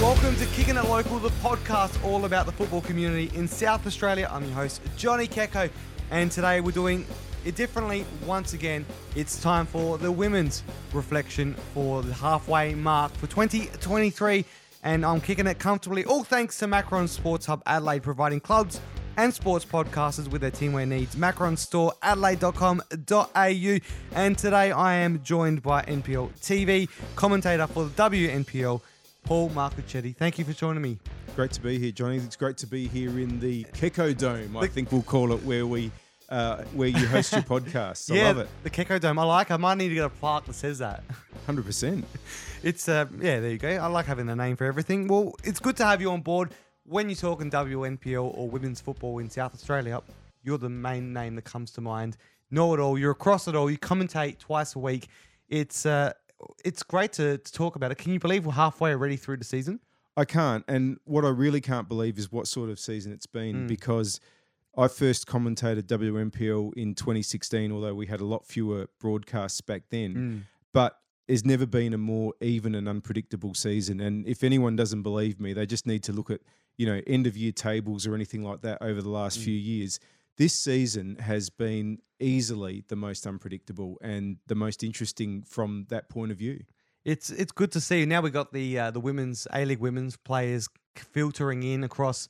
Welcome to Kicking It Local, the podcast all about the football community in South Australia. I'm your host, Johnny Kecko, and today we're doing it differently once again. It's time for the women's reflection for the halfway mark for 2023, and I'm kicking it comfortably, all thanks to Macron Sports Hub Adelaide, providing clubs and sports podcasters with their teamwear needs. Macron Store, adelaide.com.au. And today I am joined by NPL TV commentator for the WNPL. Paul Marcuccitti. Thank you for joining me. Great to be here, Johnny. It's great to be here in the Keko Dome. I think we'll call it where we uh, where you host your podcast. I yeah, love it. the Keko Dome. I like. I might need to get a plaque that says that. Hundred percent. It's uh, yeah. There you go. I like having a name for everything. Well, it's good to have you on board. When you're talking WNPL or women's football in South Australia, you're the main name that comes to mind. Know it all. You're across it all. You commentate twice a week. It's uh, it's great to, to talk about it. Can you believe we're halfway already through the season? I can't, and what I really can't believe is what sort of season it's been Mm. because I first commentated WNPL in 2016, although we had a lot fewer broadcasts back then. Mm. But there's never been a more even and unpredictable season. And if anyone doesn't believe me, they just need to look at you know end of year tables or anything like that over the last Mm. few years. This season has been easily the most unpredictable and the most interesting from that point of view. It's it's good to see. Now we've got the uh, the women's A League women's players filtering in across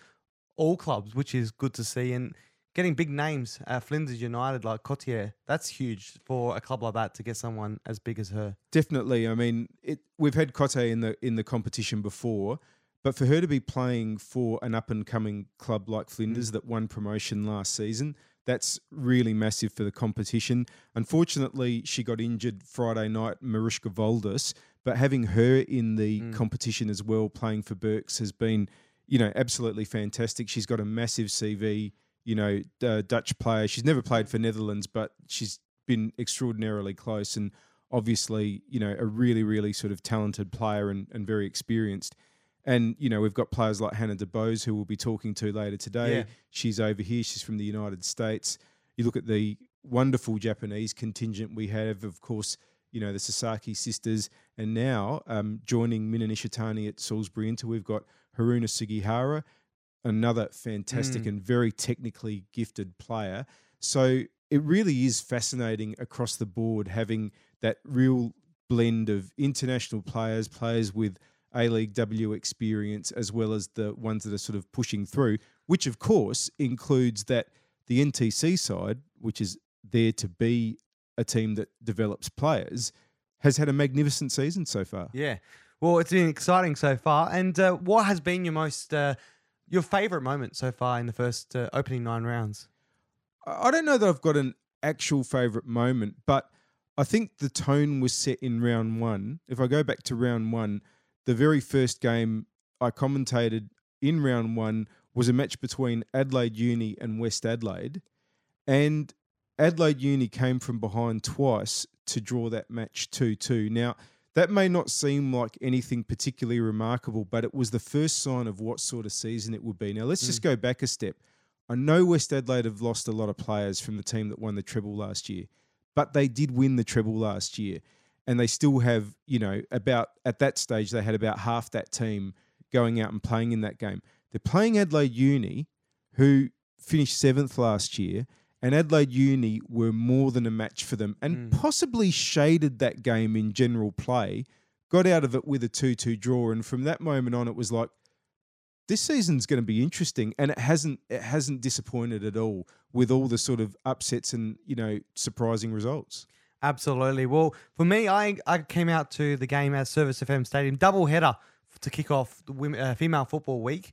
all clubs, which is good to see, and getting big names. Uh, Flinders United, like Cotier, that's huge for a club like that to get someone as big as her. Definitely. I mean, it, we've had Cote in the in the competition before, but for her to be playing for an up and coming club like Flinders that won promotion last season, that's really massive for the competition. Unfortunately, she got injured Friday night, Mariska Voldus, but having her in the Mm. competition as well, playing for Burks, has been, you know, absolutely fantastic. She's got a massive CV. You know, uh, Dutch player. She's never played for Netherlands, but she's been extraordinarily close and obviously, you know, a really, really sort of talented player and, and very experienced. And, you know, we've got players like Hannah DeBose, who we'll be talking to later today. Yeah. She's over here. She's from the United States. You look at the wonderful Japanese contingent we have, of course, you know, the Sasaki sisters. And now um, joining Mina Nishitani at Salisbury Inter, we've got Haruna Sugihara, another fantastic Mm. and very technically gifted player. So it really is fascinating across the board having that real blend of international players, players with A League W experience, as well as the ones that are sort of pushing through, which of course includes that the NTC side, which is there to be a team that develops players, has had a magnificent season so far. Yeah. Well, it's been exciting so far. And uh, what has been your most uh, your favorite moment so far in the first uh, opening nine rounds? I don't know that I've got an actual favorite moment, but I think the tone was set in round one. If I go back to round one, the very first game I commentated in round one was a match between Adelaide Uni and West Adelaide. And Adelaide Uni came from behind twice to draw that match 2 2. Now, that may not seem like anything particularly remarkable, but it was the first sign of what sort of season it would be. Now, let's hmm. just go back a step. I know West Adelaide have lost a lot of players from the team that won the treble last year, but they did win the treble last year. And they still have, you know, about at that stage, they had about half that team going out and playing in that game. They're playing Adelaide Uni, who finished seventh last year, and Adelaide Uni were more than a match for them and hmm. possibly shaded that game in general play, got out of it with a 2 2 draw. And from that moment on, it was like, this season's going to be interesting, and it hasn't it hasn't disappointed at all with all the sort of upsets and you know surprising results. Absolutely. Well, for me, I, I came out to the game at Service FM Stadium, double header to kick off the women, uh, female football week.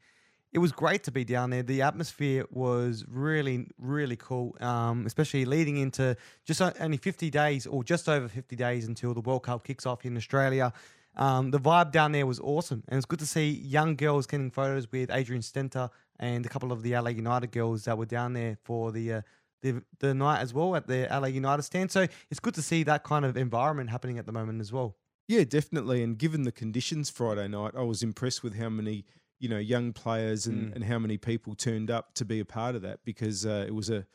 It was great to be down there. The atmosphere was really, really cool, um, especially leading into just only 50 days or just over 50 days until the World Cup kicks off in Australia. Um, the vibe down there was awesome, and it's good to see young girls getting photos with Adrian Stenta and a couple of the LA United girls that were down there for the uh, the the night as well at the LA United stand. So it's good to see that kind of environment happening at the moment as well. Yeah, definitely. And given the conditions Friday night, I was impressed with how many you know young players and, Mm. and how many people turned up to be a part of that because uh, it was a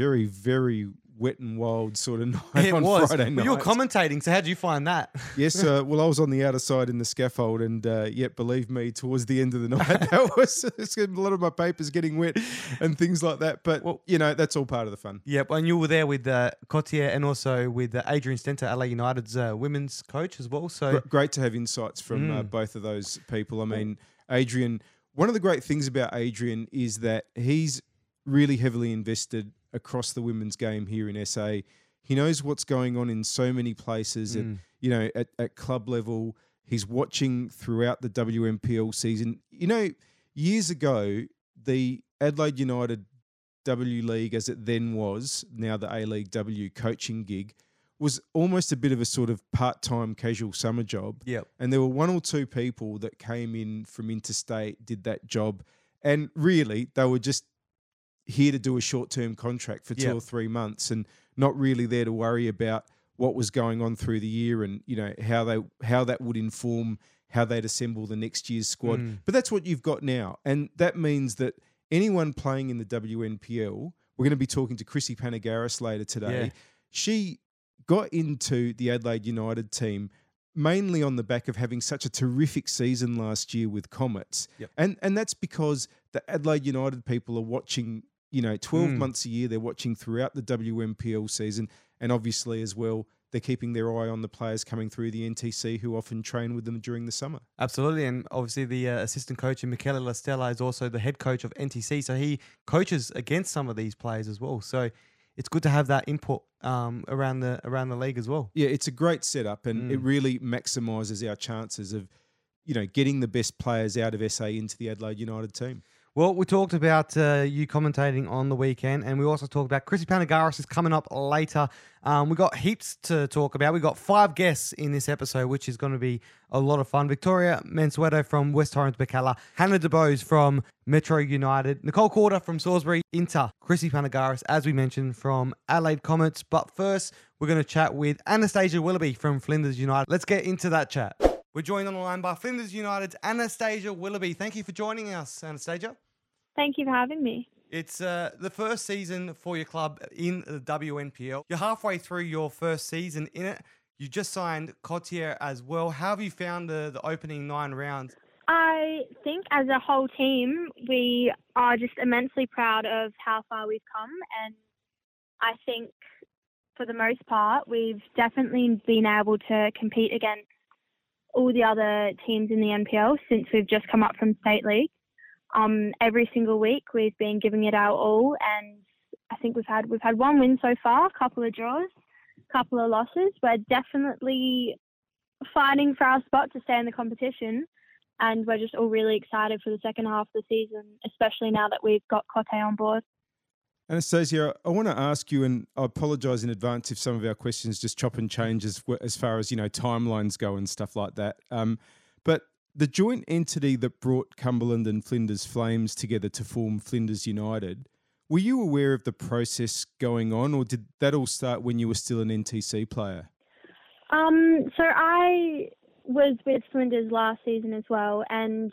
very very wet and wild sort of night It on was. Friday night. you were commentating, so how did you find that? yes, uh, well, I was on the outer side in the scaffold, and uh, yet, believe me, towards the end of the night, that was a lot of my papers getting wet and things like that. But Well- you know, that's all part of the fun. Yep, and you were there with uh, Cotier and also with uh, Adrian Stenta, LA United's uh, women's coach as well. So Gr- great to have insights from uh, Mm. both of those people. I mean, Adrian. One of the great things about Adrian is that he's really heavily invested across the women's game here in SA. He knows what's going on in so many places. At, Mm. you know, at, at club level, he's watching throughout the WNPL season. You know, years ago, the Adelaide United W League, as it then was, now the A League W coaching gig, was almost a bit of a sort of part time casual summer job. Yep. And there were one or two people that came in from interstate, did that job. And really, they were just here to do a short term contract for two Yep. or three months and not really there to worry about what was going on through the year and, you know, how they how that would inform how they'd assemble the next year's squad. Mm. But that's what you've got now. And that means that anyone playing in the WNPL, we're going to be talking to Chrissy Panagaris later today. Yeah. She got into the Adelaide United team mainly on the back of having such a terrific season last year with Comets. Yep. And and that's because the Adelaide United people are watching, you know, 12 Mm. months a year they're watching throughout the WNPL season and obviously as well they're keeping their eye on the players coming through the NTC who often train with them during the summer. Absolutely, and obviously the uh, assistant coach Michele Lastella is also the head coach of NTC, so he coaches against some of these players as well. So it's good to have that input um, around the around the league as well. Yeah, it's a great setup, and it Mm. really maximises our chances of, you know, getting the best players out of SA into the Adelaide United team. Well, we talked about uh, you commentating on the weekend, and we also talked about Chrissy Panagaris is coming up later. Um, we got heaps to talk about. We got five guests in this episode, which is going to be a lot of fun. Victoria Mansueto from West Torrens Birkalla, Hannah DeBose from Metro United, Nicole Calder from Salisbury Inter, Chrissy Panagaris, as we mentioned, from Adelaide Comets. But first, we're going to chat with Anastasia Willoughby from Flinders United. Let's get into that chat. We're joined on the line by Flinders United's Anastasia Willoughby. Thank you for joining us, Anastasia. Thank you for having me. It's uh, the first season for your club in the WNPL. You're halfway through your first season in it. You just signed Cotier as well. How have you found the, the opening nine rounds? I think as a whole team, we are just immensely proud of how far we've come. And I think for the most part, we've definitely been able to compete against all the other teams in the NPL since we've just come up from State League. Um, every single week, we've been giving it our all, and I think we've had we've had one win so far, a couple of draws, a couple of losses. We're definitely fighting for our spot to stay in the competition, and we're just all really excited for the second half of the season, especially now that we've got Cote on board. Anastasia, I want to ask you, and I apologise in advance if some of our questions just chop and change as, as far as you know timelines go and stuff like that. Um, but the joint entity that brought Cumberland and Flinders Flames together to form Flinders United, were you aware of the process going on, or did that all start when you were still an NTC player? Um, so I was with Flinders last season as well, and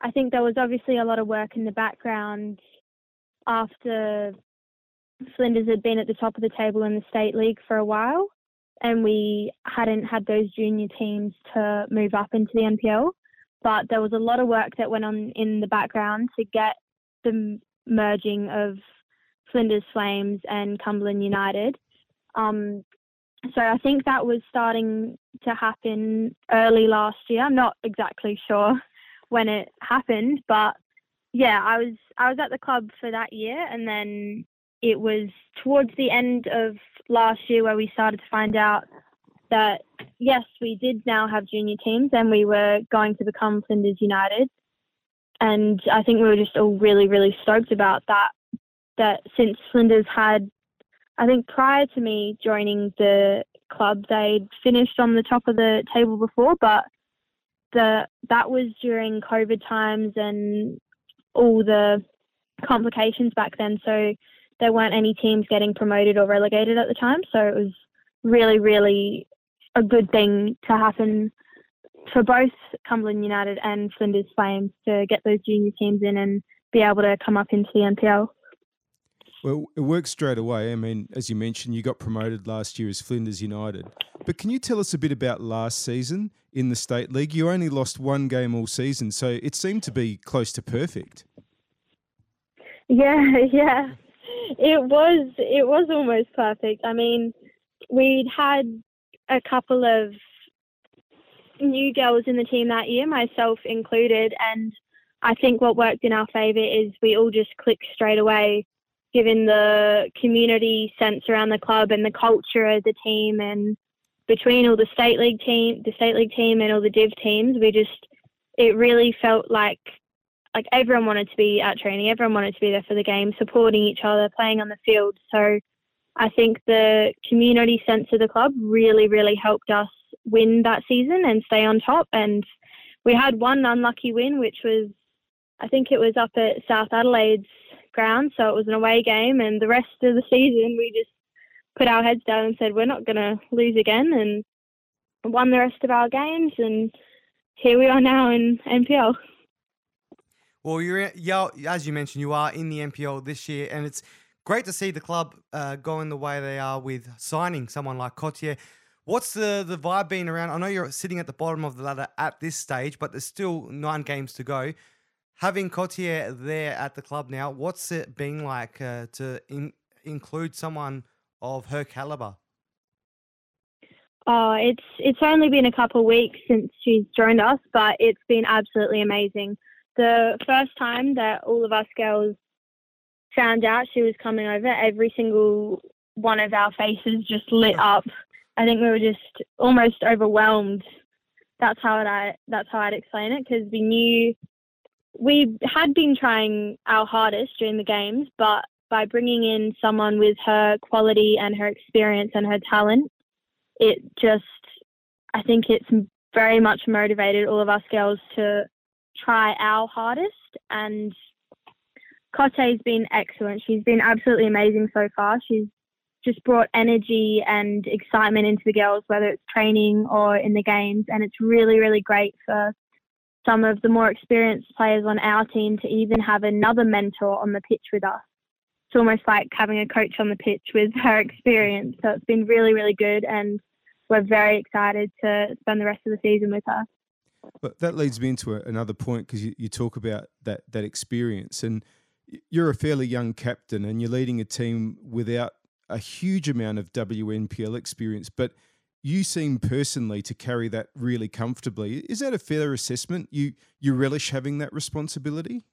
I think there was obviously a lot of work in the background after Flinders had been at the top of the table in the state league for a while, and we hadn't had those junior teams to move up into the NPL. But there was a lot of work that went on in the background to get the merging of Flinders Flames and Cumberland United. Um, so I think that was starting to happen early last year. I'm not exactly sure when it happened, but yeah, I was I was at the club for that year, and then it was towards the end of last year where we started to find out that yes, we did now have junior teams, and we were going to become Flinders United, and I think we were just all really really stoked about that. That since Flinders had I think prior to me joining the club, they'd finished on the top of the table before, but the that was during COVID times and all the complications back then. So there weren't any teams getting promoted or relegated at the time. So it was really, really a good thing to happen for both Cumberland United and Flinders Flames to get those junior teams in and be able to come up into the NPL. Well, it worked straight away. I mean, as you mentioned, you got promoted last year as Flinders United. But can you tell us a bit about last season in the State League? You only lost one game all season, so it seemed to be close to perfect. Yeah, yeah. It was it was almost perfect. I mean, we'd had a couple of new girls in the team that year, myself included, and I think what worked in our favour is we all just clicked straight away, given the community sense around the club and the culture of the team, and between all the state league team, the state league team, and all the div teams, we just it really felt like like everyone wanted to be at training, everyone wanted to be there for the game, supporting each other, playing on the field. So I think the community sense of the club really, really helped us win that season and stay on top. And we had one unlucky win, which was, I think it was up at South Adelaide's ground. So it was an away game. And the rest of the season, we just put our heads down and said, we're not going to lose again. And won the rest of our games. And here we are now in NPL. Well, you're yeah, as you mentioned, you are in the NPL this year, and it's great to see the club uh, going the way they are with signing someone like Cotier. What's the, the vibe being around? I know you're sitting at the bottom of the ladder at this stage, but there's still nine games to go. Having Cotier there at the club now, what's it been like uh, to in, include someone of her caliber? Oh, it's it's only been a couple of weeks since she's joined us, but it's been absolutely amazing. The first time that all of us girls found out she was coming over, every single one of our faces just lit oh. up I think we were just almost overwhelmed. That's how I that's how I'd explain it because we knew we had been trying our hardest during the games, but by bringing in someone with her quality and her experience and her talent, it just I think it's very much motivated all of us girls to try our hardest and Cote's been excellent. She's been absolutely amazing so far. She's just brought energy and excitement into the girls, whether it's training or in the games. And it's really, really great for some of the more experienced players on our team to even have another mentor on the pitch with us. It's almost like having a coach on the pitch with her experience. So it's been really, really good. And we're very excited to spend the rest of the season with her. But that leads me into another point because you, you talk about that that experience and you're a fairly young captain and you're leading a team without a huge amount of WNPL experience, but you seem personally to carry that really comfortably. Is that a fair assessment? You you relish having that responsibility?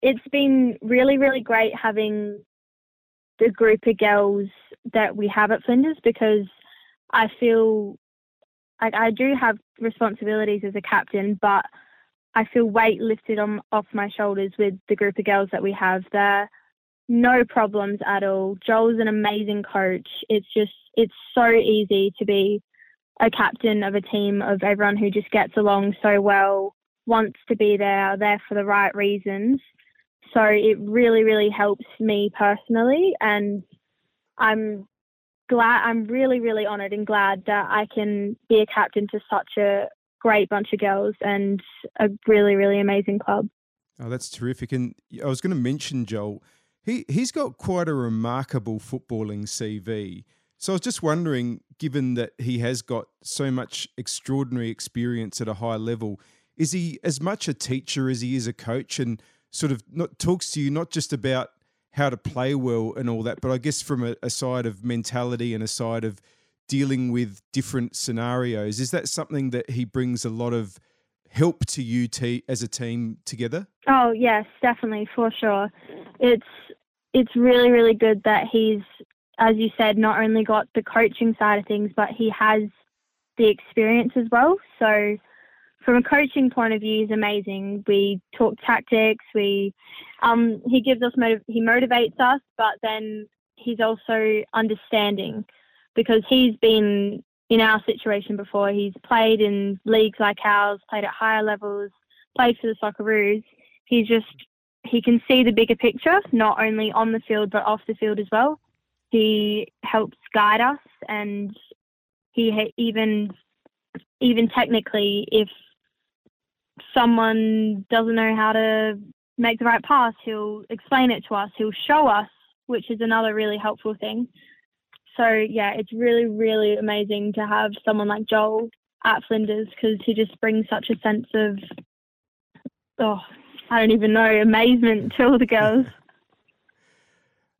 It's been really, really great having the group of girls that we have at Flinders because I feel like I do have responsibilities as a captain, but I feel weight lifted on, off my shoulders with the group of girls that we have. They're no problems at all. Joel's an amazing coach. It's just, it's so easy to be a captain of a team of everyone who just gets along so well, wants to be there, there for the right reasons. So it really, really helps me personally. And I'm glad, I'm really, really honoured and glad that I can be a captain to such a great bunch of girls and a really, really amazing club. Oh, that's terrific. And I was going to mention, Joel, he he's got quite a remarkable footballing CV. So I was just wondering, given that he has got so much extraordinary experience at a high level, is he as much a teacher as he is a coach, and sort of not talks to you not just about how to play well and all that, but I guess from a, a side of mentality and a side of dealing with different scenarios. Is that something that he brings a lot of help to you te- as a team together? Oh yes, definitely for sure. It's it's really really good that he's, as you said, not only got the coaching side of things, but he has the experience as well. So from a coaching point of view, he's amazing. We talk tactics. We um, he gives us motiv- he motivates us, but then he's also understanding because he's been in our situation before. He's played in leagues like ours, played at higher levels, played for the Socceroos. He's just he can see the bigger picture, not only on the field but off the field as well. He helps guide us, and he even even technically, if someone doesn't know how to make the right pass, he'll explain it to us. He'll show us which is another really helpful thing. So yeah, it's really really amazing to have someone like Joel at Flinders because he just brings such a sense of oh I don't even know amazement to all the girls.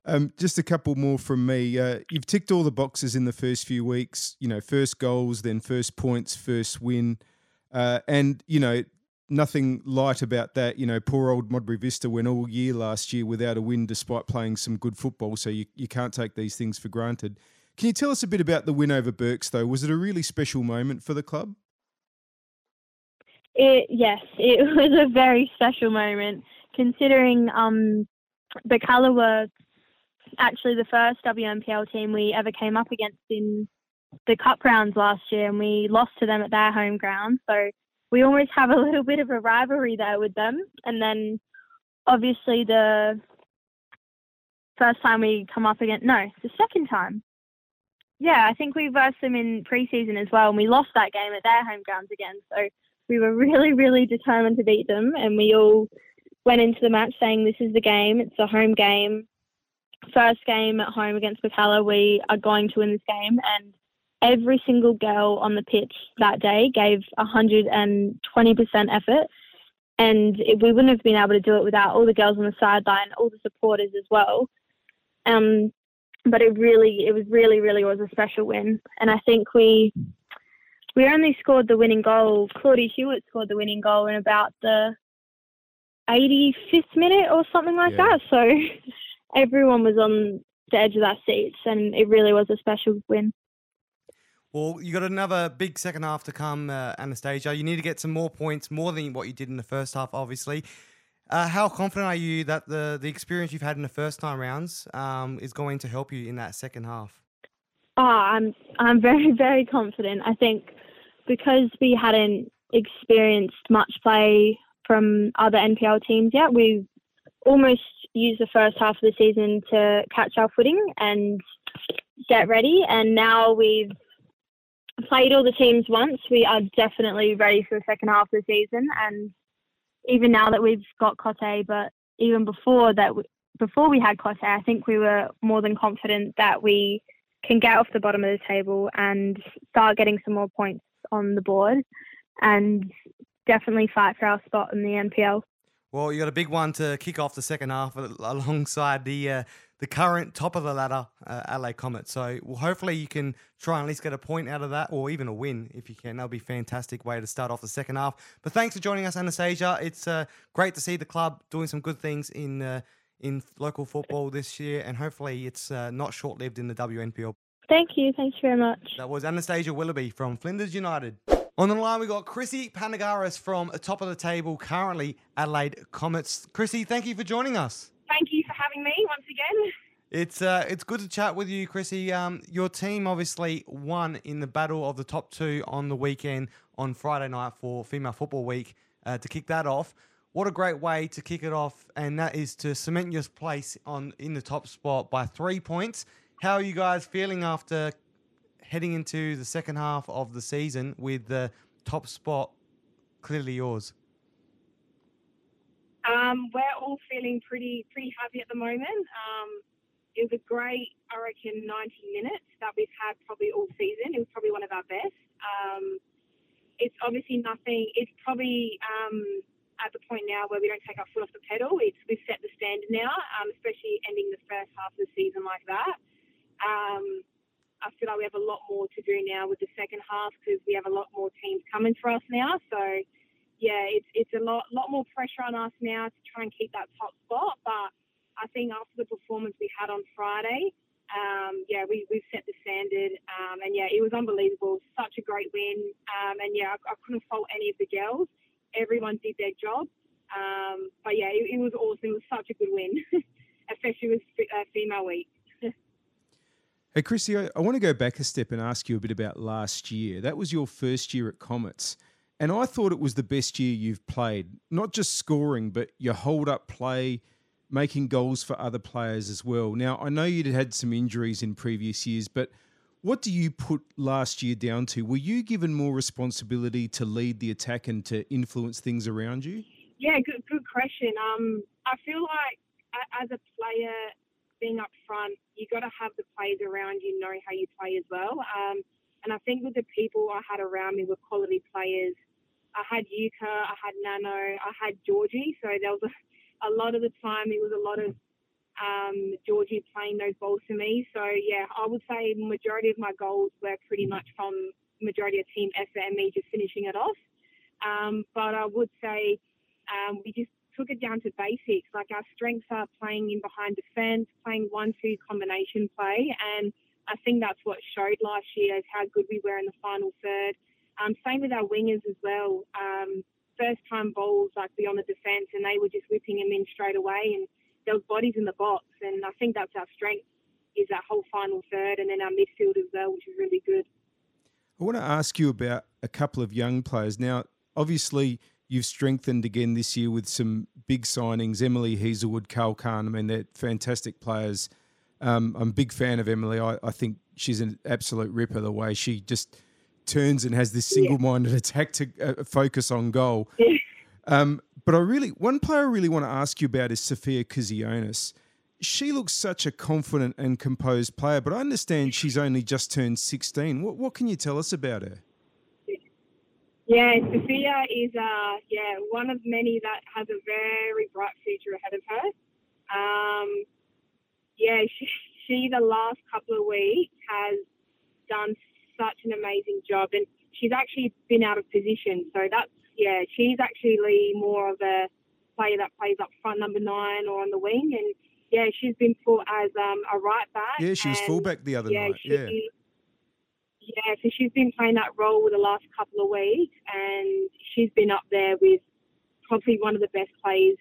Um, just a couple more from me. Uh, you've ticked all the boxes in the first few weeks. You know, first goals, then first points, first win, uh, and you know nothing light about that. You know, poor old Modbury Vista went all year last year without a win, despite playing some good football. So you you can't take these things for granted. Can you tell us a bit about the win over Burks, though? Was it a really special moment for the club? It yes, it was a very special moment considering um, the colour were actually the first WNPL team we ever came up against in the cup rounds last year, and we lost to them at their home ground. So we almost have a little bit of a rivalry there with them. And then obviously the first time we come up against no, the second time. Yeah, I think we versed them in preseason as well, and we lost that game at their home grounds again. So we were really, really determined to beat them, and we all went into the match saying this is the game, it's a home game first game at home against Birkalla, we are going to win this game. And every single girl on the pitch that day gave 120% effort. And it, we wouldn't have been able to do it without all the girls on the sideline, all the supporters as well. Um, but it really, it was really, really was a special win. And I think we we only scored the winning goal. Claudia Hewitt scored the winning goal in about the 85th minute or something like yeah. that. So everyone was on the edge of their seats, and it really was a special win. Well, you got another big second half to come, uh, Anastasia. You need to get some more points, more than what you did in the first half, obviously. Uh, how confident are you that the the experience you've had in the first time rounds um, is going to help you in that second half? Oh, I'm I'm very very confident. I think because we hadn't experienced much play from other NPL teams yet, we've almost used the first half of the season to catch our footing and get ready. And now we've played all the teams once. We are definitely ready for the second half of the season. And even now that we've got Cote, but even before that, before we had Cote, I think we were more than confident that we can get off the bottom of the table and start getting some more points on the board and definitely fight for our spot in the NPL. Well, you got a big one to kick off the second half alongside the uh, the current top of the ladder, uh, Adelaide Comet. So well, hopefully you can try and at least get a point out of that, or even a win if you can. That'll be a fantastic way to start off the second half. But thanks for joining us, Anastasia. It's uh, great to see the club doing some good things in uh, in local football this year, and hopefully it's uh, not short lived in the WNPL. Thank you. Thanks very much. That was Anastasia Willoughby from Flinders United. On the line, we got Chrissy Panagaris from Top of the Table, currently Adelaide Comets. Chrissy, thank you for joining us. Thank you for having me once again. It's uh, it's good to chat with you, Chrissy. Um, your team obviously won in the battle of the top two on the weekend on Friday night for Female Football Week uh, to kick that off. What a great way to kick it off, and that is to cement your place on in the top spot by three points. How are you guys feeling after heading into the second half of the season with the top spot clearly yours? Um, we're all feeling pretty pretty happy at the moment. Um, it was a great, I reckon, 90 minutes that we've had probably all season. It was probably one of our best. Um, it's obviously nothing. It's probably um, at the point now where we don't take our foot off the pedal. It's we've set the standard now, um, especially ending the first half of the season like that. Um, I feel like we have a lot more to do now with the second half because we have a lot more teams coming for us now. So yeah, it's it's a lot lot more pressure on us now to try and keep that top spot. But I think after the performance we had on Friday, um, yeah, we we've set the standard, um, and yeah, it was unbelievable. Such a great win, um, and yeah, I, I, couldn't fault any of the girls. Everyone did their job. Um, but yeah, it, it, was awesome. It was such a good win, especially with uh, female week. Hey, Chrissy, I, I want to go back a step and ask you a bit about last year. That was your first year at Comets. And I thought it was the best year you've played, not just scoring, but your hold up play, making goals for other players as well. Now, I know you'd had some injuries in previous years, but what do you put last year down to? Were you given more responsibility to lead the attack and to influence things around you? Yeah, good, good question. Um, I feel like as a player, being up front, you got to have the players around you know how you play as well. Um, and I think with the people I had around me were quality players. I had Yuka, I had Nano, I had Georgie. So there was a, a lot of the time it was a lot of um, Georgie playing those balls for me. So yeah, I would say majority of my goals were pretty much from majority of team effort and me just finishing it off. Um, but I would say um, we just took it down to basics. Like our strengths are playing in behind defence, playing one-two combination play, and I think that's what showed last year is how good we were in the final third. Um, same with our wingers as well. Um, first time balls like beyond the defence, and they were just whipping them in straight away, and there was bodies in the box, and I think that's our strength is that whole final third, and then our midfield as well, which is really good. I want to ask you about a couple of young players. Now, obviously, you've strengthened again this year with some big signings. Emily Heazlewood, Carl Khan. I mean, they're fantastic players. Um, I'm a big fan of Emily. I, I, think she's an absolute ripper. The way she just turns and has this single-minded yeah. attack to uh, focus on goal. Yeah. Um, but I really, one player I really want to ask you about is Sophia Kizionis. She looks such a confident and composed player, but I understand she's only just turned 16. What, what can you tell us about her? Yeah, Sophia is uh, yeah one of many that has a very bright future ahead of her. Um, yeah, she, she the last couple of weeks has done such an amazing job, and she's actually been out of position. So that's yeah, she's actually more of a player that plays up front, number nine, or on the wing, and yeah, she's been put as um, a right back. Yeah, she was fullback the other yeah, night. Yeah. Yeah, so she's been playing that role for the last couple of weeks, and she's been up there with probably one of the best plays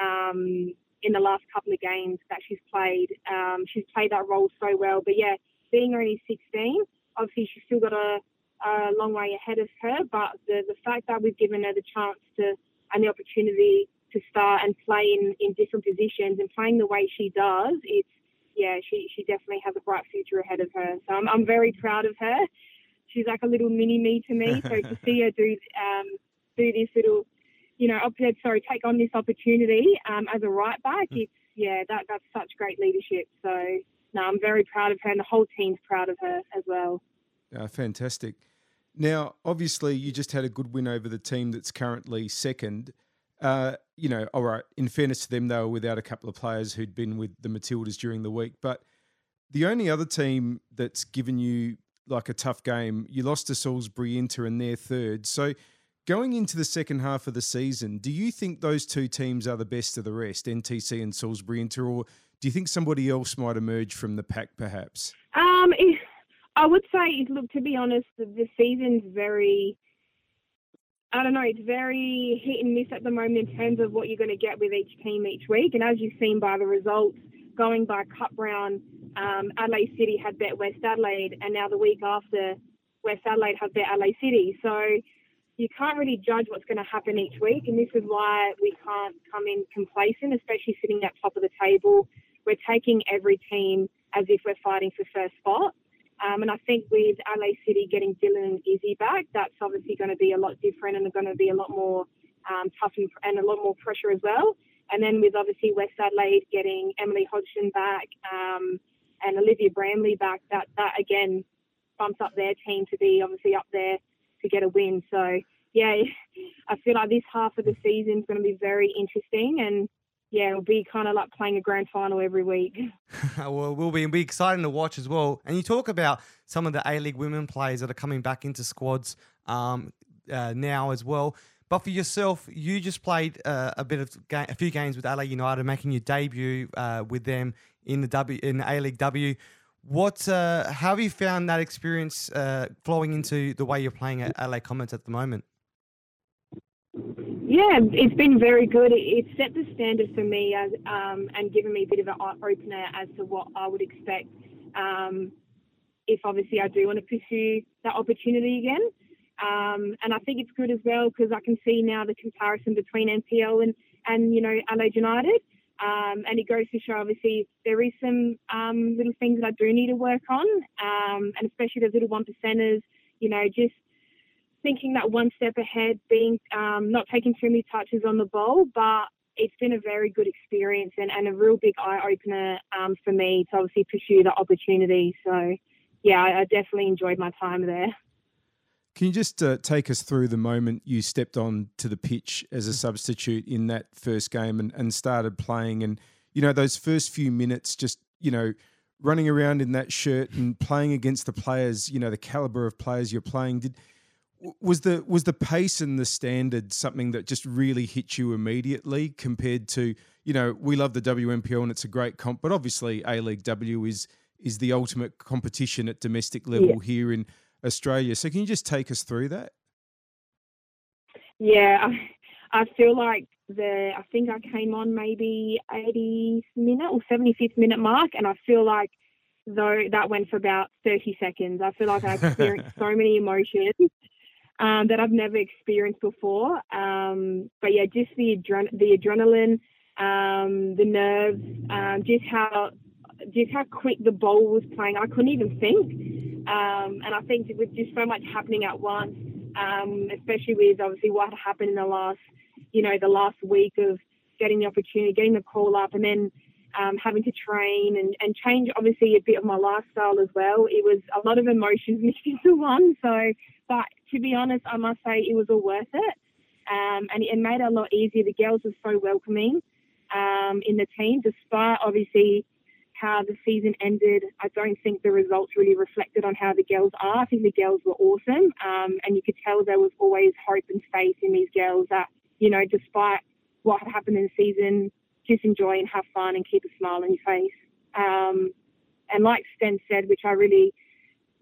um, in the last couple of games that she's played. Um, she's played that role so well. But yeah, being only 16, obviously she's still got a, a long way ahead of her. But the, the fact that we've given her the chance to and the opportunity to start and play in, in different positions and playing the way she does, it's yeah, she she definitely has a bright future ahead of her. So I'm I'm very proud of her. She's like a little mini me to me. So to see her do um do this little, you know, sorry, take on this opportunity um, as a right back, mm. it's yeah, that that's such great leadership. So no, I'm very proud of her, and the whole team's proud of her as well. Uh, fantastic. Now, obviously, you just had a good win over the team that's currently second. Uh, you know, all right, in fairness to them, they were without a couple of players who'd been with the Matildas during the week. But the only other team that's given you like a tough game, you lost to Salisbury Inter and their third. So going into the second half of the season, do you think those two teams are the best of the rest, NTC and Salisbury Inter, or do you think somebody else might emerge from the pack perhaps? Um, I would say, look, to be honest, the, season's very I don't know, it's very hit and miss at the moment in terms of what you're going to get with each team each week. And as you've seen by the results, going by cup round, um, Adelaide City had bet West Adelaide, and now the week after, West Adelaide have bet Adelaide City. So you can't really judge what's going to happen each week, and this is why we can't come in complacent, especially sitting at top of the table. We're taking every team as if we're fighting for first spot. Um, and I think with LA City getting Dylan and Izzy back, that's obviously going to be a lot different and going to be a lot more um, tough and, and, a lot more pressure as well. And then with obviously West Adelaide getting Emily Hodgson back um, and Olivia Bramley back, that that again bumps up their team to be obviously up there to get a win. So yeah, I feel like this half of the season is going to be very interesting and yeah, it'll be kind of like playing a grand final every week. well, we'll be. It'll be exciting to watch as well. And you talk about some of the A League women players that are coming back into squads um, uh, now as well. But for yourself, you just played uh, a bit of ga- a few games with LA United, making your debut uh, with them in the W in A League W. What? Uh, how have you found that experience uh, flowing into the way you're playing at LA Comets at the moment? Yeah, it's been very good. It's set the standard for me as, um, and given me a bit of an opener as to what I would expect um, if obviously I do want to pursue that opportunity again. Um, and I think it's good as well because I can see now the comparison between NPL and, and you know, Adelaide United. Um, and it goes to show, obviously, there is some um, little things that I do need to work on, um, and especially those little one percenters, you know, just thinking that one step ahead, being um, not taking too many touches on the ball, but it's been a very good experience and, and a real big eye opener um, for me to obviously pursue the opportunity. So, yeah, I, I definitely enjoyed my time there. Can you just uh, take us through the moment you stepped on to the pitch as a substitute in that first game and, and started playing? And, you know, those first few minutes, just, you know, running around in that shirt and playing against the players, you know, the caliber of players you're playing. Did was the was the pace and the standard something that just really hit you immediately compared to you know we love the WNPL and it's a great comp, but obviously A League W is is the ultimate competition at domestic level yeah. here in Australia. So can you just take us through that? Yeah, I, I feel like the I think I came on maybe 80th minute or 75th minute mark, and I feel like though that went for about 30 seconds. I feel like I experienced so many emotions um, that I've never experienced before. Um, but yeah, just the the adrenaline, um, the nerves, um, just how just how quick the ball was playing. I couldn't even think. Um, and I think with just so much happening at once, um, especially with obviously what happened in the last, you know, the last week of getting the opportunity, getting the call up, and then um, having to train and, and change obviously a bit of my lifestyle as well. It was a lot of emotions mixed into one. So, but to be honest, I must say it was all worth it. Um, and it made it a lot easier. The girls were so welcoming um, in the team, despite obviously how the season ended. I don't think the results really reflected on how the girls are. I think the girls were awesome, um, and you could tell there was always hope and faith in these girls that you know, despite what had happened in the season, just enjoy and have fun and keep a smile on your face. Um, and like Sten said, which I really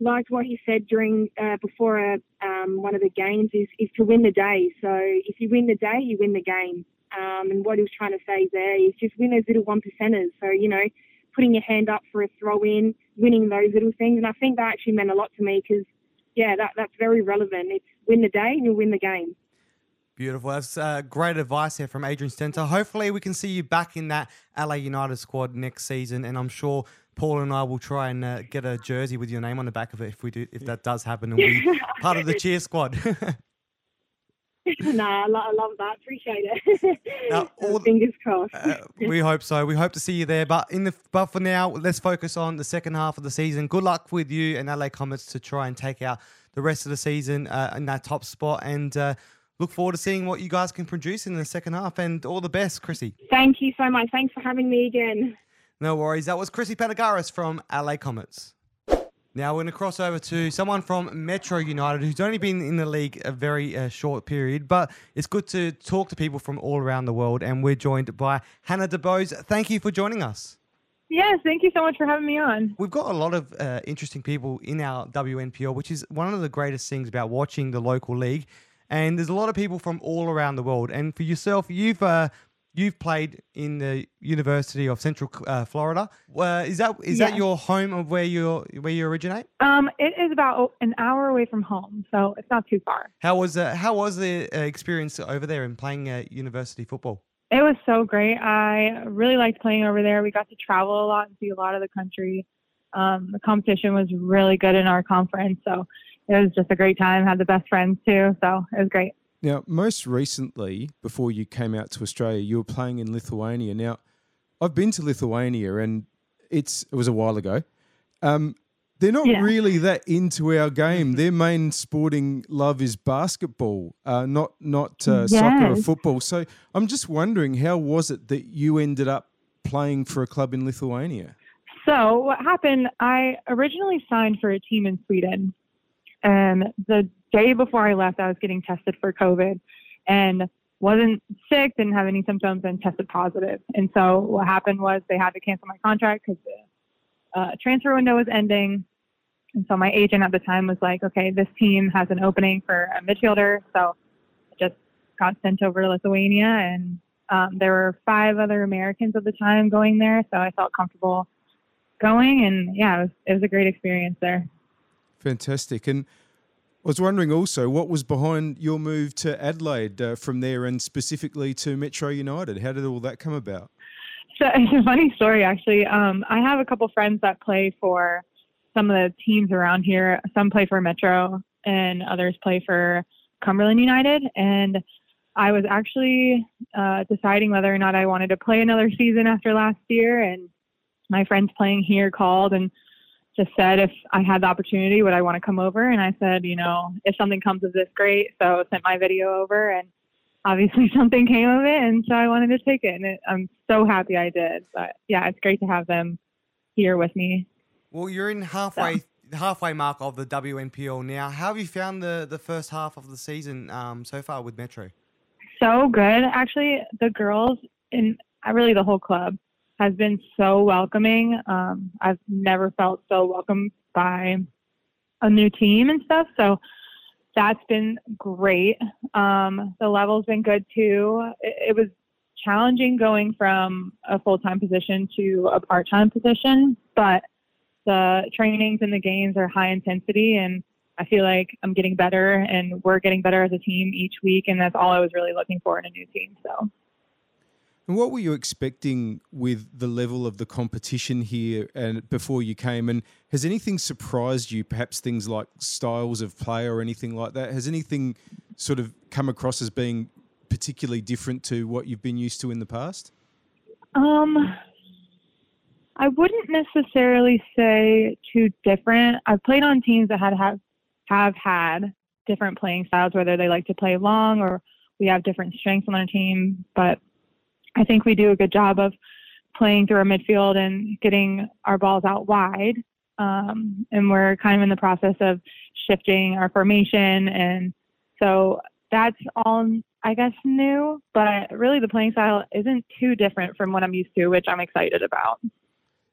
liked what he said during uh, before a, um, one of the games is is to win the day. So if you win the day, you win the game. Um, and what he was trying to say there is just win those little one percenters. So you know, putting your hand up for a throw in, winning those little things. And I think that actually meant a lot to me because yeah, that that's very relevant. It's win the day and you'll win the game. Beautiful. That's uh, great advice here from Adrian Stenta. Hopefully, we can see you back in that LA United squad next season, and I'm sure Paul and I will try and uh, get a jersey with your name on the back of it if we do, if that does happen, and we part of the cheer squad. nah, I love that. Appreciate it. Now, all, Fingers crossed. Uh, we hope so. We hope to see you there. But in the but for now, let's focus on the second half of the season. Good luck with you and LA Comets to try and take out the rest of the season uh, in that top spot. And uh, look forward to seeing what you guys can produce in the second half. And all the best, Chrissy. Thank you so much. Thanks for having me again. No worries. That was Chrissy Panagaris from LA Comets. Now we're going to cross over to someone from Metro United who's only been in the league a very uh, short period, but it's good to talk to people from all around the world. And we're joined by Hannah DeBose. Thank you for joining us. Yes, thank you so much for having me on. We've got a lot of uh, interesting people in our WNPL, which is one of the greatest things about watching the local league and there's a lot of people from all around the world. And for yourself, you've uh, you've played in the University of Central uh, Florida. Uh, is that is yes. that your home of where you where you originate? Um, it is about an hour away from home, so it's not too far. How was uh, how was the uh, experience over there in playing uh, university football? It was so great. I really liked playing over there. We got to travel a lot and see a lot of the country. Um, the competition was really good in our conference, so it was just a great time. Had the best friends too, so it was great. Now, most recently, before you came out to Australia, you were playing in Lithuania. Now, I've been to Lithuania, and it's it was a while ago. Um, they're not yeah. really that into our game. Their main sporting love is basketball, uh, not not uh, yes. soccer or football. So I'm just wondering, how was it that you ended up playing for a club in Lithuania? So what happened? I originally signed for a team in Sweden, and the day before I left, I was getting tested for COVID and wasn't sick, didn't have any symptoms, and tested positive. And so what happened was they had to cancel my contract because the uh, transfer window was ending. And so my agent at the time was like, okay, this team has an opening for a midfielder. So I just got sent over to Lithuania. And um, there were five other Americans at the time going there. So I felt comfortable going. And yeah, it was, it was a great experience there. Fantastic. And was wondering also what was behind your move to Adelaide uh, from there and specifically to Metro United. How did all that come about? So it's a funny story, actually. Um, I have a couple friends that play for some of the teams around here. Some play for Metro, and others play for Cumberland United. And I was actually uh, deciding whether or not I wanted to play another season after last year, and my friends playing here called and just said if I had the opportunity, would I want to come over? And I said, you know, if something comes of this, great. So sent my video over, and obviously something came of it, and so I wanted to take it, and it, I'm so happy I did. But yeah, it's great to have them here with me. Well, you're in halfway the halfway mark of the WNPL now. How have you found the the first half of the season um, so far with Metro? So good, actually. The girls and really the whole club has been so welcoming. Um, I've never felt so welcomed by a new team and stuff. So that's been great. Um, the level's been good too. It, it was challenging going from a full time position to a part time position, but the trainings and the games are high intensity and I feel like I'm getting better and we're getting better as a team each week and that's all I was really looking for in a new team. So and what were you expecting with the level of the competition here and before you came? And has anything surprised you? Perhaps things like styles of play or anything like that. Has anything sort of come across as being particularly different to what you've been used to in the past? Um, I wouldn't necessarily say too different. I've played on teams that had have have had different playing styles, whether they like to play long or we have different strengths on our team. But I think we do a good job of playing through our midfield and getting our balls out wide. Um, and we're kind of in the process of shifting our formation. And so that's all, I guess, new. But really, the playing style isn't too different from what I'm used to, which I'm excited about.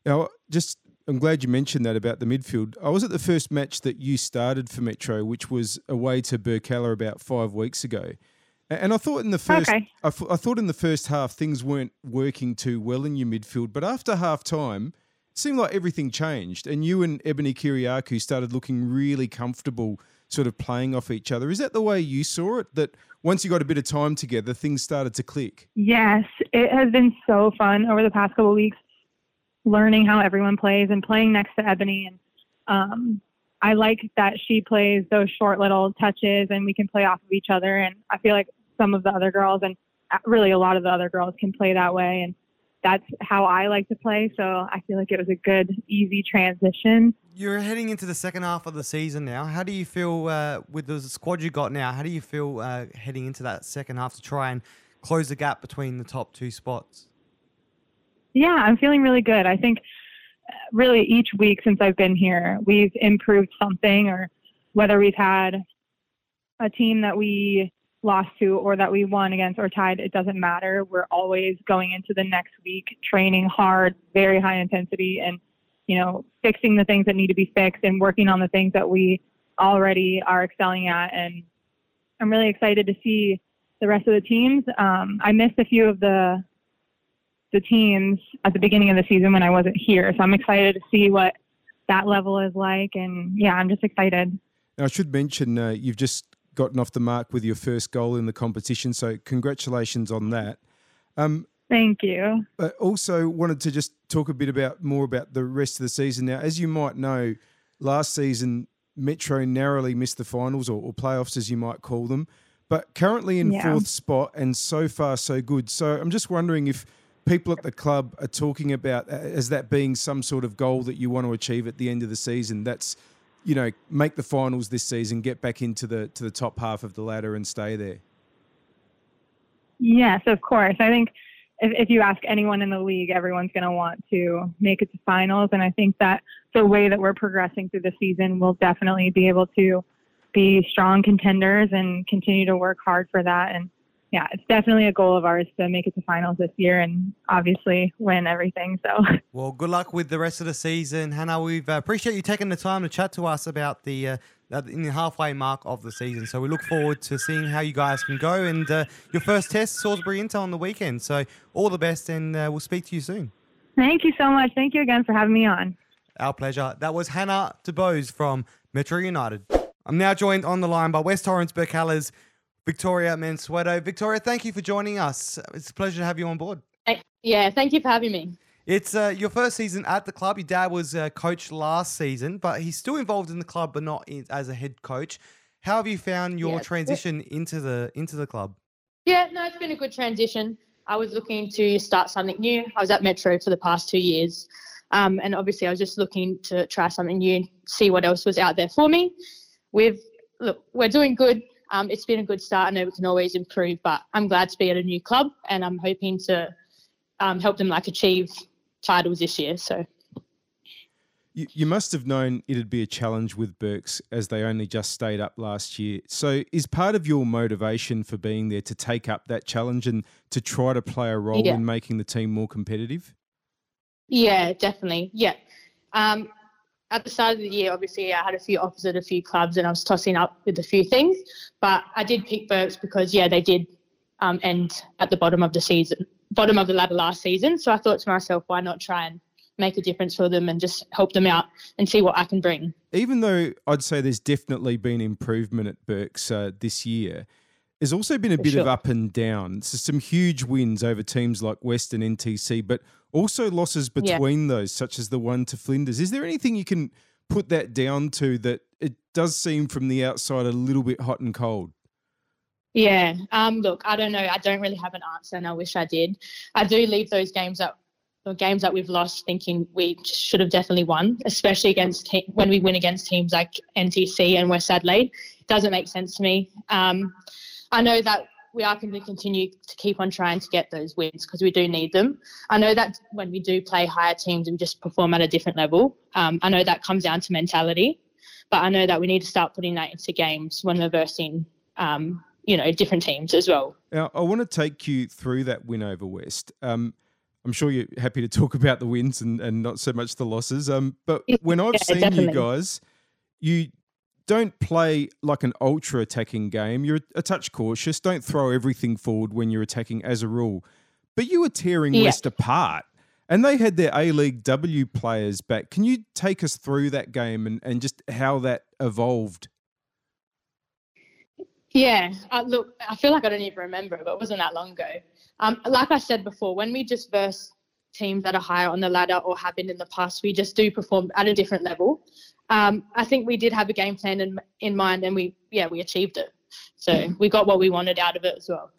Now, just I'm glad you mentioned that about the midfield. I was at the first match that you started for Metro, which was away to Birkalla about five weeks ago. And I thought in the first, okay. I, f- I thought in the first half things weren't working too well in your midfield, but after half time, it seemed like everything changed, and you and Ebony Kiriakou started looking really comfortable, sort of playing off each other. Is that the way you saw it? That once you got a bit of time together, things started to click. Yes, it has been so fun over the past couple of weeks, learning how everyone plays and playing next to Ebony and. Um, I like that she plays those short little touches and we can play off of each other. And I feel like some of the other girls and really a lot of the other girls can play that way. And that's how I like to play. So I feel like it was a good, easy transition. You're heading into the second half of the season now. How do you feel uh, with the squad you got now? How do you feel uh, heading into that second half to try and close the gap between the top two spots? Yeah, I'm feeling really good. I think uh, really each week since I've been here, we've improved something, or whether we've had a team that we lost to or that we won against or tied, it doesn't matter. We're always going into the next week training hard, very high intensity, and you know, fixing the things that need to be fixed and working on the things that we already are excelling at. And I'm really excited to see the rest of the teams. Um, I missed a few of the the teams at the beginning of the season when I wasn't here, so I'm excited to see what that level is like. And yeah, I'm just excited. Now, I should mention uh, you've just gotten off the mark with your first goal in the competition. So congratulations on that. Um, Thank you. But also wanted to just talk a bit about more about the rest of the season. Now, as you might know, last season Metro narrowly missed the finals or, or playoffs, as you might call them. But currently in Yeah. fourth spot, and so far so good. So I'm just wondering if people at the club are talking about as that being some sort of goal that you want to achieve at the end of the season. That's you know make the finals this season, get back into the to the top half of the ladder, and stay there. Yes, of course. I think if, if you ask anyone in the league, everyone's going to want to make it to finals. And I think that the way that we're progressing through the season, we'll definitely be able to be strong contenders and continue to work hard for that. And yeah, it's definitely a goal of ours to make it to finals this year and obviously win everything. So Well, good luck with the rest of the season, Hannah. We uh, appreciate you taking the time to chat to us about the uh, in the halfway mark of the season. So we look forward to seeing how you guys can go. And uh, your first test, Salisbury Inter, on the weekend. So all the best, and uh, we'll speak to you soon. thank you so much. Thank you again for having me on. Our pleasure. That was Hannah DeBose from Metro United. I'm now joined on the line by West Torrens Birkalla's Victoria Mansueto. Victoria, thank you for joining us. It's a pleasure to have you on board. Yeah, thank you for having me. It's uh, your first season at the club. Your dad was uh, coach last season, but he's still involved in the club, but not in, as a head coach. How have you found your Yeah. transition into the into the club? Yeah, no, it's been a good transition. I was looking to start something new. I was at Metro for the past two years. Um, and obviously, I was just looking to try something new, see what else was out there for me. We've look, we're doing good. Um, it's been a good start. I know we can always improve, but I'm glad to be at a new club, and I'm hoping to um, help them like achieve titles this year. So You, you must have known it'd be a challenge with Berks as they only just stayed up last year. So, is part of your motivation for being there to take up that challenge and to try to play a role Yeah. in making the team more competitive? Yeah, definitely. Yeah. Um, at the start of the year, obviously, I had a few offers at a few clubs and I was tossing up with a few things. But I did pick Burks because, yeah, they did um, end at the bottom of the season, bottom of the ladder last season. So I thought to myself, why not try and make a difference for them and just help them out and see what I can bring. Even though I'd say there's definitely been improvement at Berks uh, this year, there's also been a For bit of up and down. So some huge wins over teams like Western NTC, but also losses Yeah. between those, such as the one to Flinders. Is there anything you can put that down to that it does seem from the outside a little bit hot and cold? Yeah. Um, look, I don't know. I don't really have an answer, and I wish I did. I do leave those games up, the games that we've lost, thinking we should have definitely won, especially against te- when we win against teams like NTC and West Adelaide. It doesn't make sense to me. Um, I know that we are going to continue to keep on trying to get those wins because we do need them. I know that when we do play higher teams, we just perform at a different level. Um, I know that comes down to mentality, but I know that we need to start putting that into games when we're versing um, you know, different teams as well. Now, I want to take you through that win over West. Um, I'm sure you're happy to talk about the wins and, and not so much the losses. Um, but when I've Yeah, seen definitely. you guys, you don't play like an ultra attacking game. You're a touch cautious. Don't throw everything forward when you're attacking as a rule. But you were tearing Yeah. West apart. And they had their A League W players back. Can you take us through that game and, and just how that evolved? Yeah, uh, look, I feel like I don't even remember but it wasn't that long ago. Um, like I said before, when we just verse teams that are higher on the ladder or have been in the past, we just do perform at a different level. Um, I think we did have a game plan in, in mind, and we yeah we achieved it. So we got what we wanted out of it as well.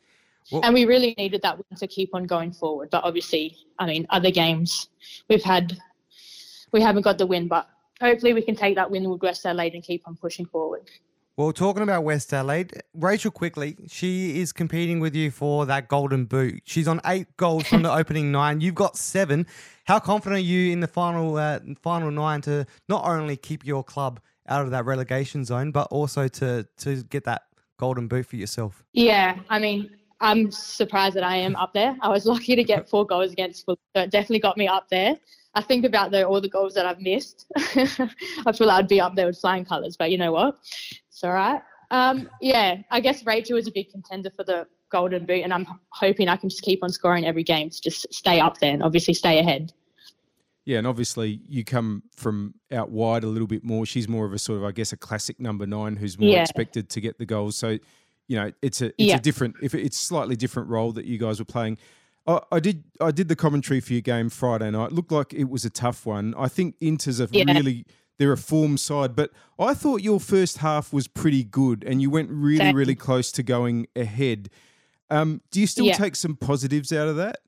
Well- and we really needed that win to keep on going forward. But obviously, I mean, other games we've had, we haven't got the win, but hopefully we can take that win with West Adelaide and keep on pushing forward. Well, talking about West Adelaide, Rachel Quigley, she is competing with you for that golden boot. She's on eight goals from the opening nine. You've got seven. How confident are you in the final uh, final nine to not only keep your club out of that relegation zone, but also to to get that golden boot for yourself? Yeah, I mean, I'm surprised that I am up there. I was lucky to get four goals against Fulham, so it definitely got me up there. I think about the, all the goals that I've missed. I feel I'd be up there with flying colours, but you know what? It's all right. Um, yeah, I guess Rachel is a big contender for the golden boot, and I'm hoping I can just keep on scoring every game to just stay up there and obviously stay ahead. Yeah, and obviously you come from out wide a little bit more. She's more of a sort of, I guess, a classic number nine who's more Yeah. expected to get the goals. So, you know, it's a it's Yeah. a different, if it's slightly different role that you guys were playing. I, I did I did the commentary for your game Friday night. It Looked like it was a tough one. I think Inter's a Yeah. really they're a form side, but I thought your first half was pretty good, and you went really Thank really close to going ahead. Um, do you still Yeah. take some positives out of that?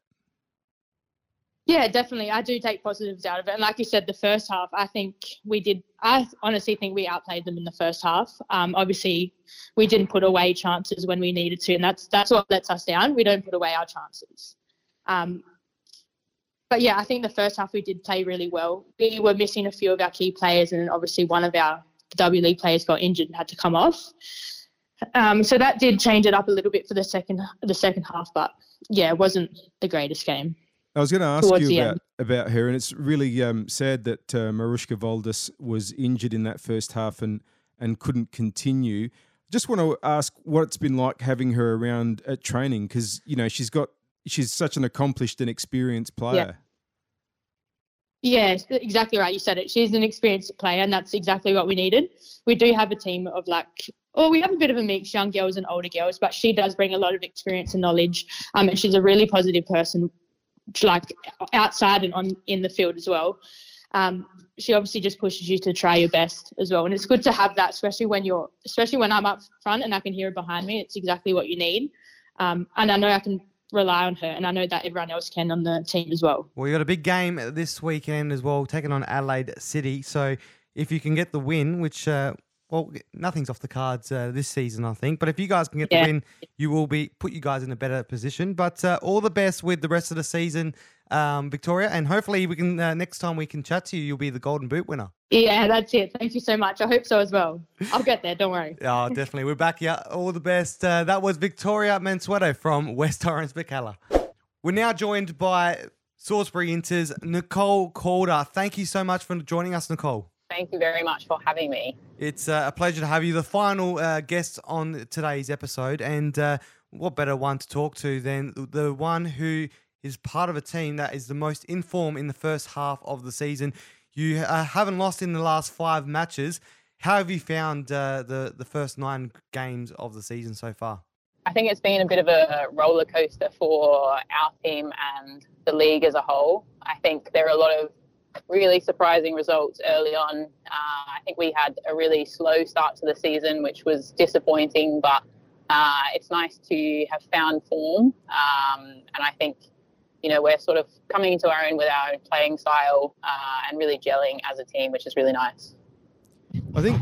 Yeah, definitely. I do take positives out of it. And like you said, the first half, I think we did, I honestly think we outplayed them in the first half. Um, obviously, we didn't put away chances when we needed to, and that's that's what lets us down. We don't put away our chances. Um, but yeah, I think the first half we did play really well. We were missing a few of our key players, and obviously one of our W League players got injured and had to come off. Um, so that did change it up a little bit for the second the second half, but yeah, it wasn't the greatest game. I was going to ask you about, end. about her, and it's really um, sad that uh, Maruschka Waldus was injured in that first half and and couldn't continue. Just want to ask what it's been like having her around at training because you know she's got she's such an accomplished and experienced player. Yeah, s- exactly right. You said it. She's an experienced player, and that's exactly what we needed. We do have a team of like, oh, we have a bit of a mix, young girls and older girls, but she does bring a lot of experience and knowledge. Um, and she's a really positive person, like outside and on in the field as well. Um, she obviously just pushes you to try your best as well, and it's good to have that, especially when you're, especially when I'm up front and I can hear her behind me. It's exactly what you need. Um, and I know I can rely on her, and I know that everyone else can on the team as well. Well, you got a big game this weekend as well, taking on Adelaide City. So if you can get the win, which uh, well, nothing's off the cards uh, this season, I think. But if you guys can get Yeah. the win, you will be put you guys in a better position. But uh, all the best with the rest of the season, um, Victoria, and hopefully we can uh, next time we can chat to you, you'll be the Golden Boot winner. Yeah, that's it. Thank you so much. I hope so as well. I'll get there. Don't worry. Oh, definitely. We're back here. All the best. Uh, that was Victoria Mansueto from West Torrens Birkalla. We're now joined by Salisbury Inter's Nicole Calder. Thank you so much for joining us, Nicole. Thank you very much for having me. It's uh, a pleasure to have you, the final uh, guest on today's episode. And uh, what better one to talk to than the one who is part of a team that is the most in form in the first half of the season. You uh, haven't lost in the last five matches. How have you found uh, the the first nine games of the season so far? I think it's been a bit of a roller coaster for our team and the league as a whole. I think there are a lot of really surprising results early on. Uh, I think we had a really slow start to the season, which was disappointing, but uh, it's nice to have found form. Um, and I think, you know, we're sort of coming into our own with our own playing style uh, and really gelling as a team, which is really nice. I think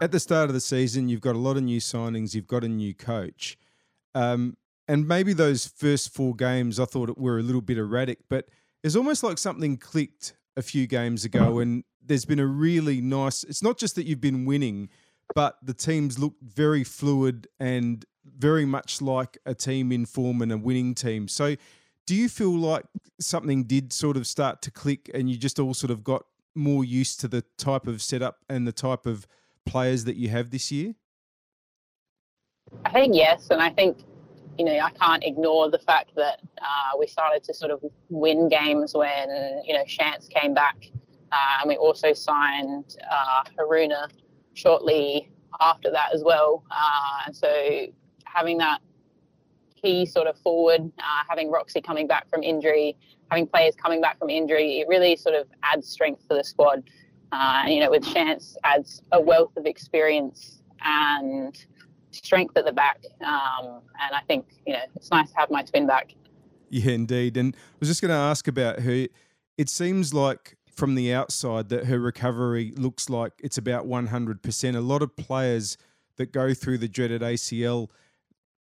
at the start of the season, you've got a lot of new signings, you've got a new coach. Um, and maybe those first four games, I thought it were a little bit erratic, but it's almost like something clicked a few games ago. And there's been a really nice, it's not just that you've been winning, but the teams look very fluid and very much like a team in form and a winning team. So, do you feel like something did sort of start to click and you just all sort of got more used to the type of setup and the type of players that you have this year? I think yes, and I think you know I can't ignore the fact that uh, we started to sort of win games when you know Chance came back, uh, and we also signed uh, Haruna shortly after that as well. Uh, and so having that key sort of forward, uh, having Roxy coming back from injury, having players coming back from injury, it really sort of adds strength to the squad. Uh, you know, with Chance adds a wealth of experience and strength at the back. Um, and I think, you know, it's nice to have my twin back. Yeah, indeed. And I was just going to ask about her. It seems like from the outside that her recovery looks like it's about 100%. A lot of players that go through the dreaded ACL,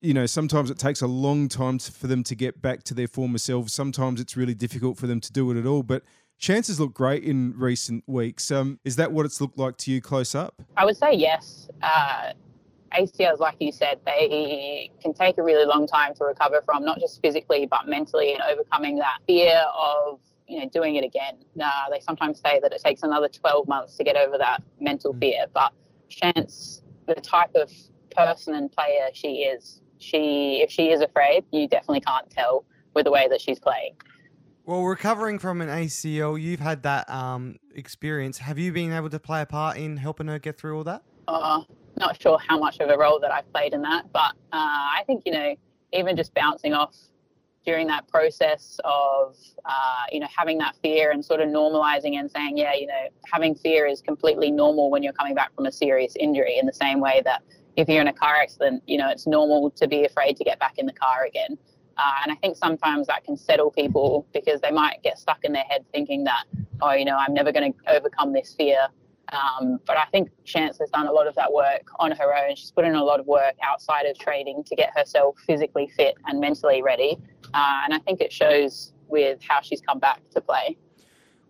you know, sometimes it takes a long time for them to get back to their former selves. Sometimes it's really difficult for them to do it at all. But chances look great in recent weeks. Um, is that what it's looked like to you close up? I would say yes. Uh, ACLs, like you said, they can take a really long time to recover from, not just physically, but mentally, and overcoming that fear of you know doing it again. Uh, they sometimes say that it takes another 12 months to get over that mental fear. But Chance, the type of person and player she is, she if she is afraid, you definitely can't tell with the way that she's playing. Well, recovering from an ACL, you've had that um, experience. Have you been able to play a part in helping her get through all that? uh, not sure how much of a role that I've played in that, but uh, I think you know even just bouncing off during that process of uh, you know having that fear and sort of normalizing and saying yeah you know having fear is completely normal when you're coming back from a serious injury in the same way that if you're in a car accident you know it's normal to be afraid to get back in the car again uh, and I think sometimes that can settle people because they might get stuck in their head thinking that oh you know I'm never going to overcome this fear um, but I think Chance has done a lot of that work on her own. She's put in a lot of work outside of training to get herself physically fit and mentally ready. Uh, and I think it shows with how she's come back to play.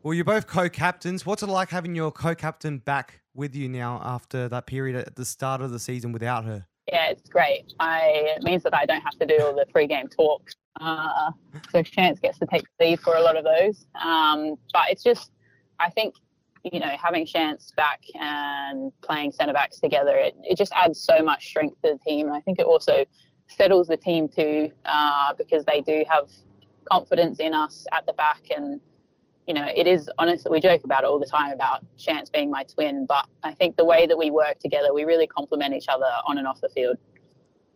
Well, you're both co-captains. What's it like having your co-captain back with you now after that period at the start of the season without her? Yeah, it's great. I, it means that I don't have to do all the pre-game talks. Uh, so Chance gets to take the lead for a lot of those. Um, but it's just, I think you know, having Chance back and playing centre backs together, it, it just adds so much strength to the team. And I think it also settles the team too, uh, because they do have confidence in us at the back. And, you know, it is honestly, we joke about it all the time about Chance being my twin, but I think the way that we work together, we really complement each other on and off the field.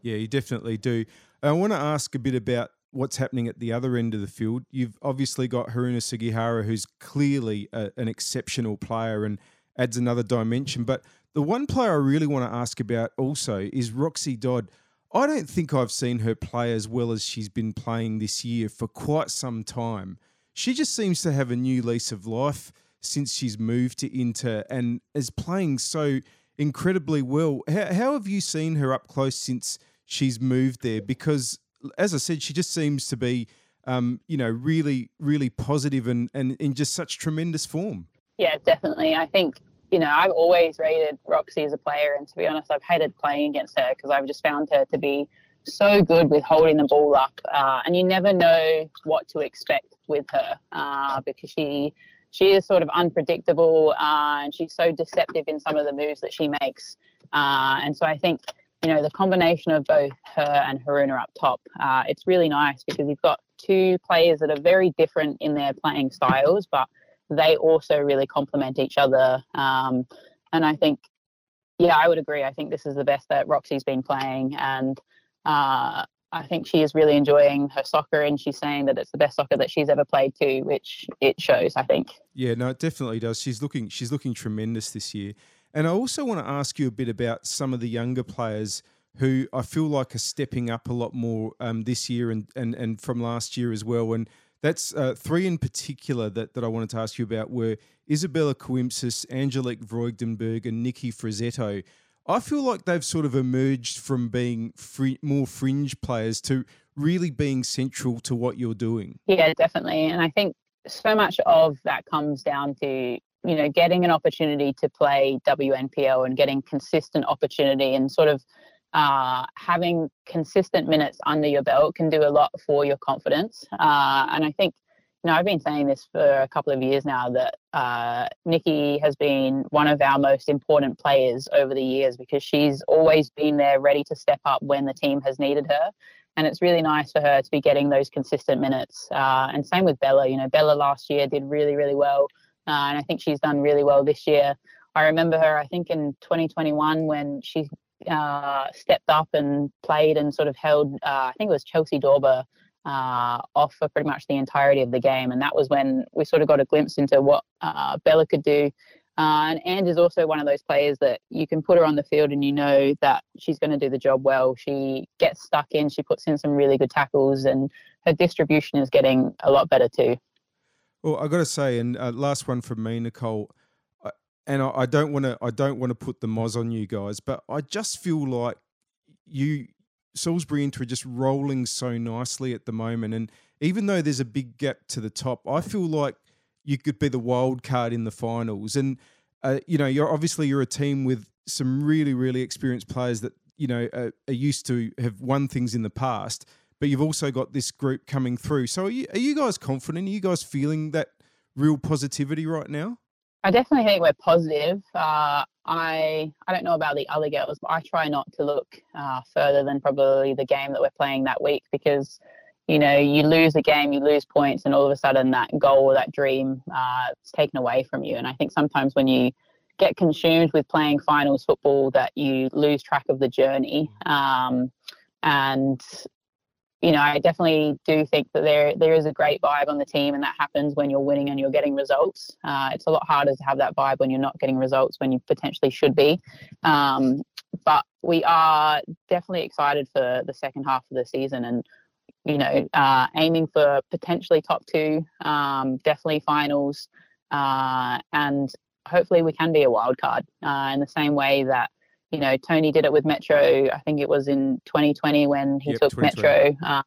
Yeah, you definitely do. I want to ask a bit about what's happening at the other end of the field. You've obviously got Haruna Sugihara, who's clearly a, an exceptional player and adds another dimension. But the one player I really want to ask about also is Roxy Dodd. I don't think I've seen her play as well as she's been playing this year for quite some time. She just seems to have a new lease of life since she's moved to Inter and is playing so incredibly well. How, how have you seen her up close since she's moved there? Because, as I said, she just seems to be, um, you know, really, really positive and, and in just such tremendous form. Yeah, definitely. I think you know, I've always rated Roxy as a player, and to be honest, I've hated playing against her because I've just found her to be so good with holding the ball up, uh, and you never know what to expect with her uh, because she she is sort of unpredictable uh, and she's so deceptive in some of the moves that she makes, uh, and so I think you know the combination of both her and Haruna up top, uh, it's really nice because you've got two players that are very different in their playing styles, but they also really complement each other. Um, and I think, yeah, I would agree. I think this is the best that Roxy's been playing, and uh, I think she is really enjoying her soccer, and she's saying that it's the best soccer that she's ever played too, which it shows. I think. Yeah, no, it definitely does. She's looking, she's looking tremendous this year. And I also want to ask you a bit about some of the younger players who I feel like are stepping up a lot more um, this year and, and and from last year as well. And that's uh, three in particular that, that I wanted to ask you about were Isabella Coimpsis, Angelique Vreugdenberg, and Nikki Frizzetto. I feel like they've sort of emerged from being free, more fringe players to really being central to what you're doing. Yeah, definitely. And I think so much of that comes down to you know getting an opportunity to play WNPL and getting consistent opportunity and sort of uh, having consistent minutes under your belt can do a lot for your confidence. Uh, and I think, you know, I've been saying this for a couple of years now that uh, Nikki has been one of our most important players over the years because she's always been there ready to step up when the team has needed her. And it's really nice for her to be getting those consistent minutes. Uh, and same with Bella. You know, Bella last year did really, really well. Uh, and I think she's done really well this year. I remember her, I think in 2021 when she uh, stepped up and played and sort of held, uh, I think it was Chelsie Dawber uh, off for pretty much the entirety of the game. And that was when we sort of got a glimpse into what uh, Bella could do. Uh, and Anne is also one of those players that you can put her on the field and you know that she's going to do the job well. She gets stuck in, she puts in some really good tackles, and her distribution is getting a lot better too. Well, I got to say, and uh, last one from me, Nicole and I don't want to I don't want to put the moz on you guys, but I just feel like you Salisbury Inter are just rolling so nicely at the moment, and even though there's a big gap to the top, I feel like you could be the wild card in the finals. And uh, you know, you're obviously you're a team with some really really experienced players that you know are, are used to have won things in the past, but you've also got this group coming through. So are you, are you guys confident? Are you guys feeling that real positivity right now? I definitely think we're positive. Uh, I I don't know about the other girls, but I try not to look uh, further than probably the game that we're playing that week because you know you lose a game, you lose points, and all of a sudden that goal or that dream uh, is taken away from you. And I think sometimes when you get consumed with playing finals football, that you lose track of the journey. Um, and you know, I definitely do think that there there is a great vibe on the team, and that happens when you're winning and you're getting results. Uh, it's a lot harder to have that vibe when you're not getting results when you potentially should be. Um, but we are definitely excited for the second half of the season, and you know, uh, aiming for potentially top two, um, definitely finals, uh, and hopefully we can be a wild card uh, in the same way that you know, Tony did it with Metro. I think it was in 2020 when he yep, took Metro uh,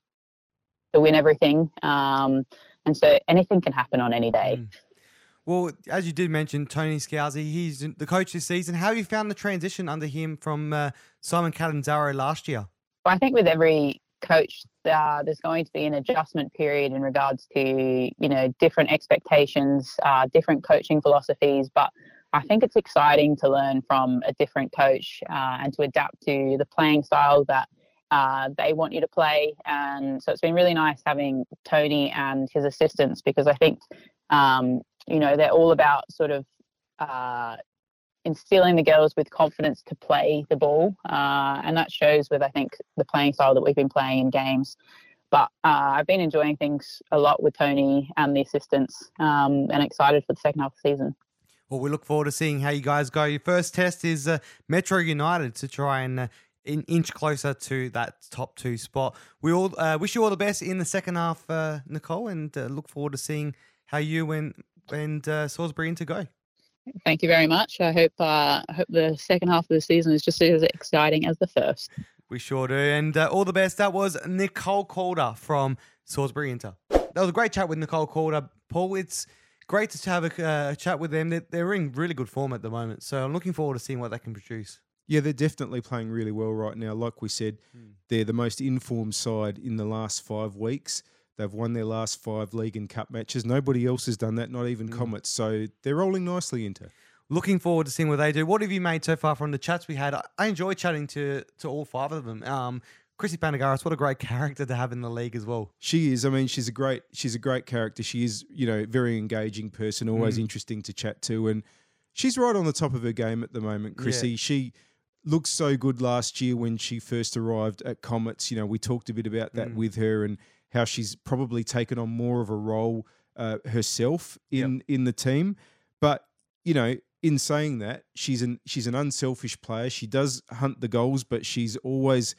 to win everything. Um, and so anything can happen on any day. Mm. Well, as you did mention, Tony Scalzi, he's the coach this season. How have you found the transition under him from uh, Simon Catanzaro last year? Well, I think with every coach, uh, there's going to be an adjustment period in regards to you know different expectations, uh, different coaching philosophies. But I think it's exciting to learn from a different coach uh, and to adapt to the playing style that uh, they want you to play. And so it's been really nice having Tony and his assistants because I think, um, you know, they're all about sort of uh, instilling the girls with confidence to play the ball. Uh, and that shows with, I think, the playing style that we've been playing in games. But uh, I've been enjoying things a lot with Tony and the assistants um, and excited for the second half of the season. Well, we look forward to seeing how you guys go. Your first test is uh, Metro United to try and uh, an inch closer to that top two spot. We all uh, wish you all the best in the second half, uh, Nicole, and uh, look forward to seeing how you and and uh, Salisbury Inter go. Thank you very much. I hope uh, I hope the second half of the season is just as exciting as the first. We sure do. And uh, all the best. That was Nicole Calder from Salisbury Inter. That was a great chat with Nicole Calder. Paul, it's great to have a uh, chat with them. They're, they're in really good form at the moment. So I'm looking forward to seeing what they can produce. Yeah, they're definitely playing really well right now. Like we said, they're the most informed side in the last five weeks. They've won their last five league and cup matches. Nobody else has done that, not even Comets. So they're rolling nicely into. Looking forward to seeing what they do. What have you made so far from the chats we had? I, I enjoy chatting to to all five of them. Um, Chrissy Panagaris, what a great character to have in the league as well. She is. I mean, she's a great. She's a great character. She is, you know, very engaging person. Always interesting to chat to, and she's right on the top of her game at the moment. Chrissy. She looked so good last year when she first arrived at Comets. You know, we talked a bit about that with her and how she's probably taken on more of a role uh, herself in in the team. But you know, in saying that, she's an she's an unselfish player. She does hunt the goals, but she's always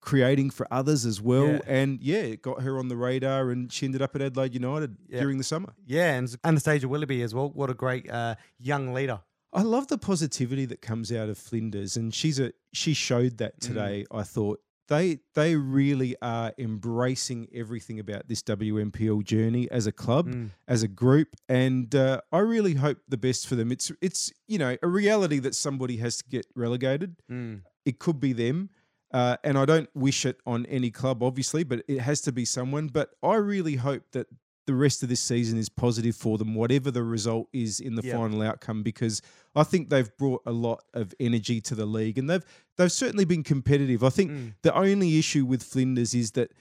creating for others as well. Yeah. And yeah, it got her on the radar, and she ended up at Adelaide United Yeah. during the summer. Yeah, and Anastasia Willoughby as well. What a great uh, young leader. I love the positivity that comes out of Flinders, and she's a she showed that today. I thought they they really are embracing everything about this WNPL journey as a club, Mm. as a group, and uh, I really hope the best for them. It's it's you know a reality that somebody has to get relegated. Mm. It could be them. Uh, and I don't wish it on any club, obviously, but it has to be someone. But I really hope that the rest of this season is positive for them, whatever the result is in the Yeah. final outcome, because I think they've brought a lot of energy to the league, and they've they've certainly been competitive. I think Mm. the only issue with Flinders is that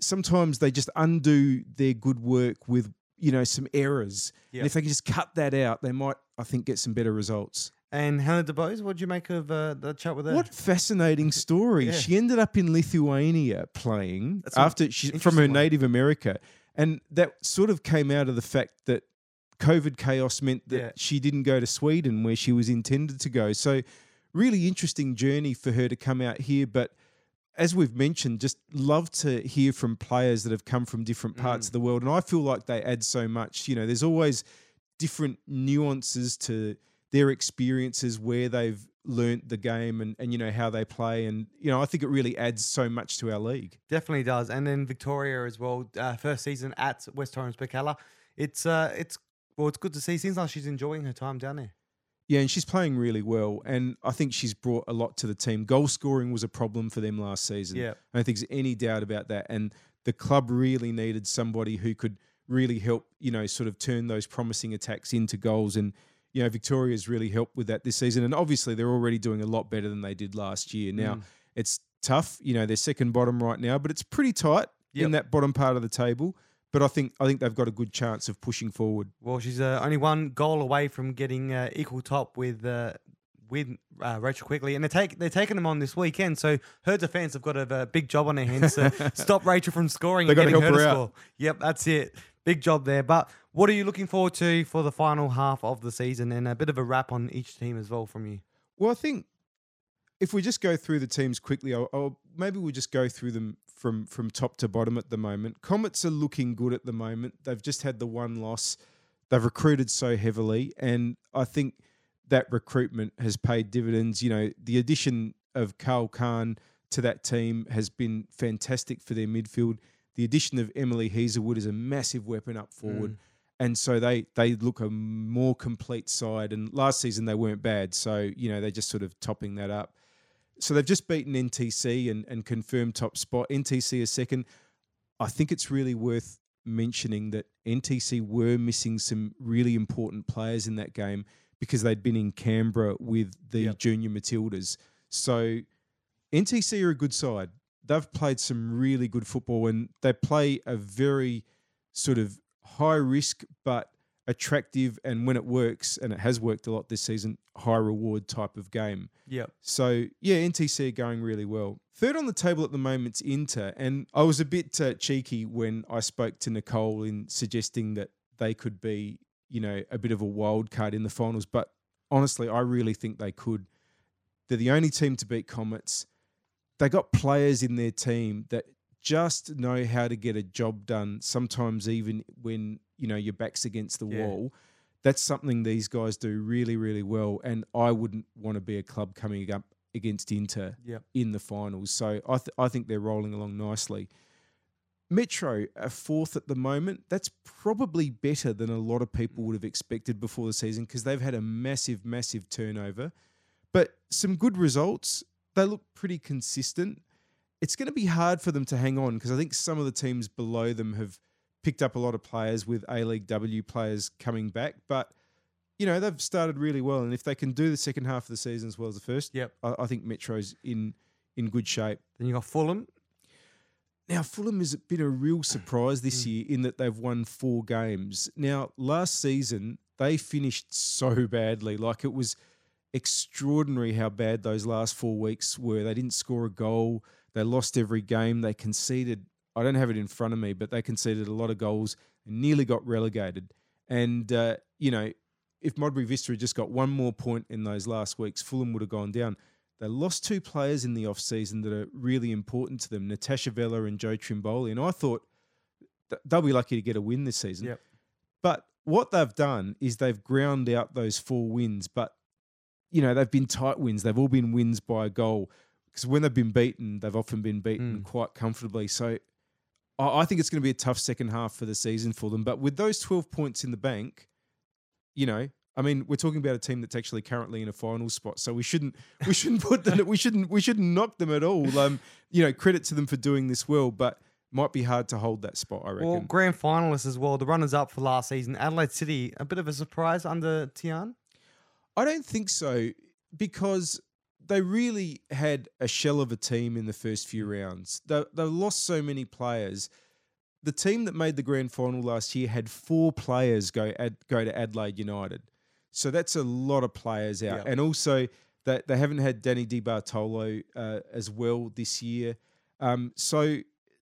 sometimes they just undo their good work with you know some errors. Yeah. And if they can just cut that out, they might, I think, get some better results. And Hannah DeBose, what did you make of uh, the chat with her? What fascinating story! Yeah. She ended up in Lithuania playing That's after she from her one. native America, and that sort of came out of the fact that COVID chaos meant that Yeah. she didn't go to Sweden where she was intended to go. So, really interesting journey for her to come out here. But as we've mentioned, just love to hear from players that have come from different Mm. parts of the world, and I feel like they add so much. You know, there's always different nuances to their experiences where they've learnt the game and, and you know how they play and you know I think it really adds so much to our league. Definitely does. And then Victoria as well. Uh, first season at West Torrens Birkalla. It's uh, it's well, it's good to see. Seems like she's enjoying her time down there. Yeah, and she's playing really well and I think she's brought a lot to the team. Goal scoring was a problem for them last season. Yeah. I don't think there's any doubt about that and the club really needed somebody who could really help, you know, sort of turn those promising attacks into goals and you know, Victoria's really helped with that this season. And obviously, they're already doing a lot better than they did last year. Now, Mm. it's tough. You know, they're second bottom right now, but it's pretty tight Yep. in that bottom part of the table. But I think I think they've got a good chance of pushing forward. Well, she's uh, only one goal away from getting uh, equal top with uh, with uh, Rachel Quigley, and they take they're taking them on this weekend. So her defense have got a, a big job on their hands to stop Rachel from scoring. They and gotta getting help her to her out. score. Yep, that's it. Big job there. But what are you looking forward to for the final half of the season, and a bit of a wrap on each team as well from you? Well, I think if we just go through the teams quickly, I'll, maybe we'll just go through them from from top to bottom at the moment. Comets are looking good at the moment. They've just had the one loss. They've recruited so heavily, and I think that recruitment has paid dividends. You know, the addition of Carl Khan to that team has been fantastic for their midfield. The addition of Emily Hazelwood is a massive weapon up forward. Mm. And so they they look a more complete side. And last season they weren't bad. So, you know, they're just sort of topping that up. So they've just beaten NTC and, and confirmed top spot. NTC is second. I think it's really worth mentioning that NTC were missing some really important players in that game because they'd been in Canberra with the Yep. junior Matildas. So NTC are a good side. They've played some really good football and they play a very sort of high risk but attractive and when it works and it has worked a lot this season, high reward type of game. Yep. So yeah, NTC are going really well. Third on the table at the moment's Inter, and I was a bit uh, cheeky when I spoke to Nicole in suggesting that they could be, you know, a bit of a wild card in the finals. But honestly, I really think they could. They're the only team to beat Comets. They got players in their team that just know how to get a job done. Sometimes even when you know your back's against the Yeah. wall. That's something these guys do really, really well. And I wouldn't want to be a club coming up against Inter Yep. in the finals. So I, th- I think they're rolling along nicely. Metro a fourth at the moment. That's probably better than a lot of people mm. would have expected before the season because they've had a massive, massive turnover. But some good results. They look pretty consistent. It's going to be hard for them to hang on because I think some of the teams below them have picked up a lot of players with A League W players coming back. But, you know, they've started really well. And if they can do the second half of the season as well as the first, Yep. I, I think Metro's in, in good shape. Then you got Fulham. Now, Fulham has been a real surprise this mm. year in that they've won four games. Now, last season, they finished so badly. Like it was extraordinary how bad those last four weeks were. They didn't score a goal, they lost every game, they conceded. I don't have it in front of me, but they conceded a lot of goals and nearly got relegated. And, uh, you know, if Modbury Vista had just got one more point in those last weeks, Fulham would have gone down. They lost two players in the off season that are really important to them, Natasha Vella and Joe Trimboli. And I thought they'll be lucky to get a win this season. Yep. But what they've done is they've ground out those four wins, but you know, they've been tight wins. They've all been wins by a goal. Because when they've been beaten, they've often been beaten Mm. quite comfortably. So I I think it's going to be a tough second half for the season for them. But with those 12 points in the bank, you know, I mean, we're talking about a team that's actually currently in a final spot, so we shouldn't we shouldn't put them we shouldn't we shouldn't knock them at all. Um, you know, credit to them for doing this well, but might be hard to hold that spot. I reckon. Well, grand finalists as well. The runners up for last season, Adelaide City, a bit of a surprise under Tian. I don't think so because they really had a shell of a team in the first few rounds. They, they lost so many players. The team that made the grand final last year had four players go ad, go to Adelaide United, so that's a lot of players out. Yep. And also that they haven't had Danny Di Bartolo uh, as well this year. Um, so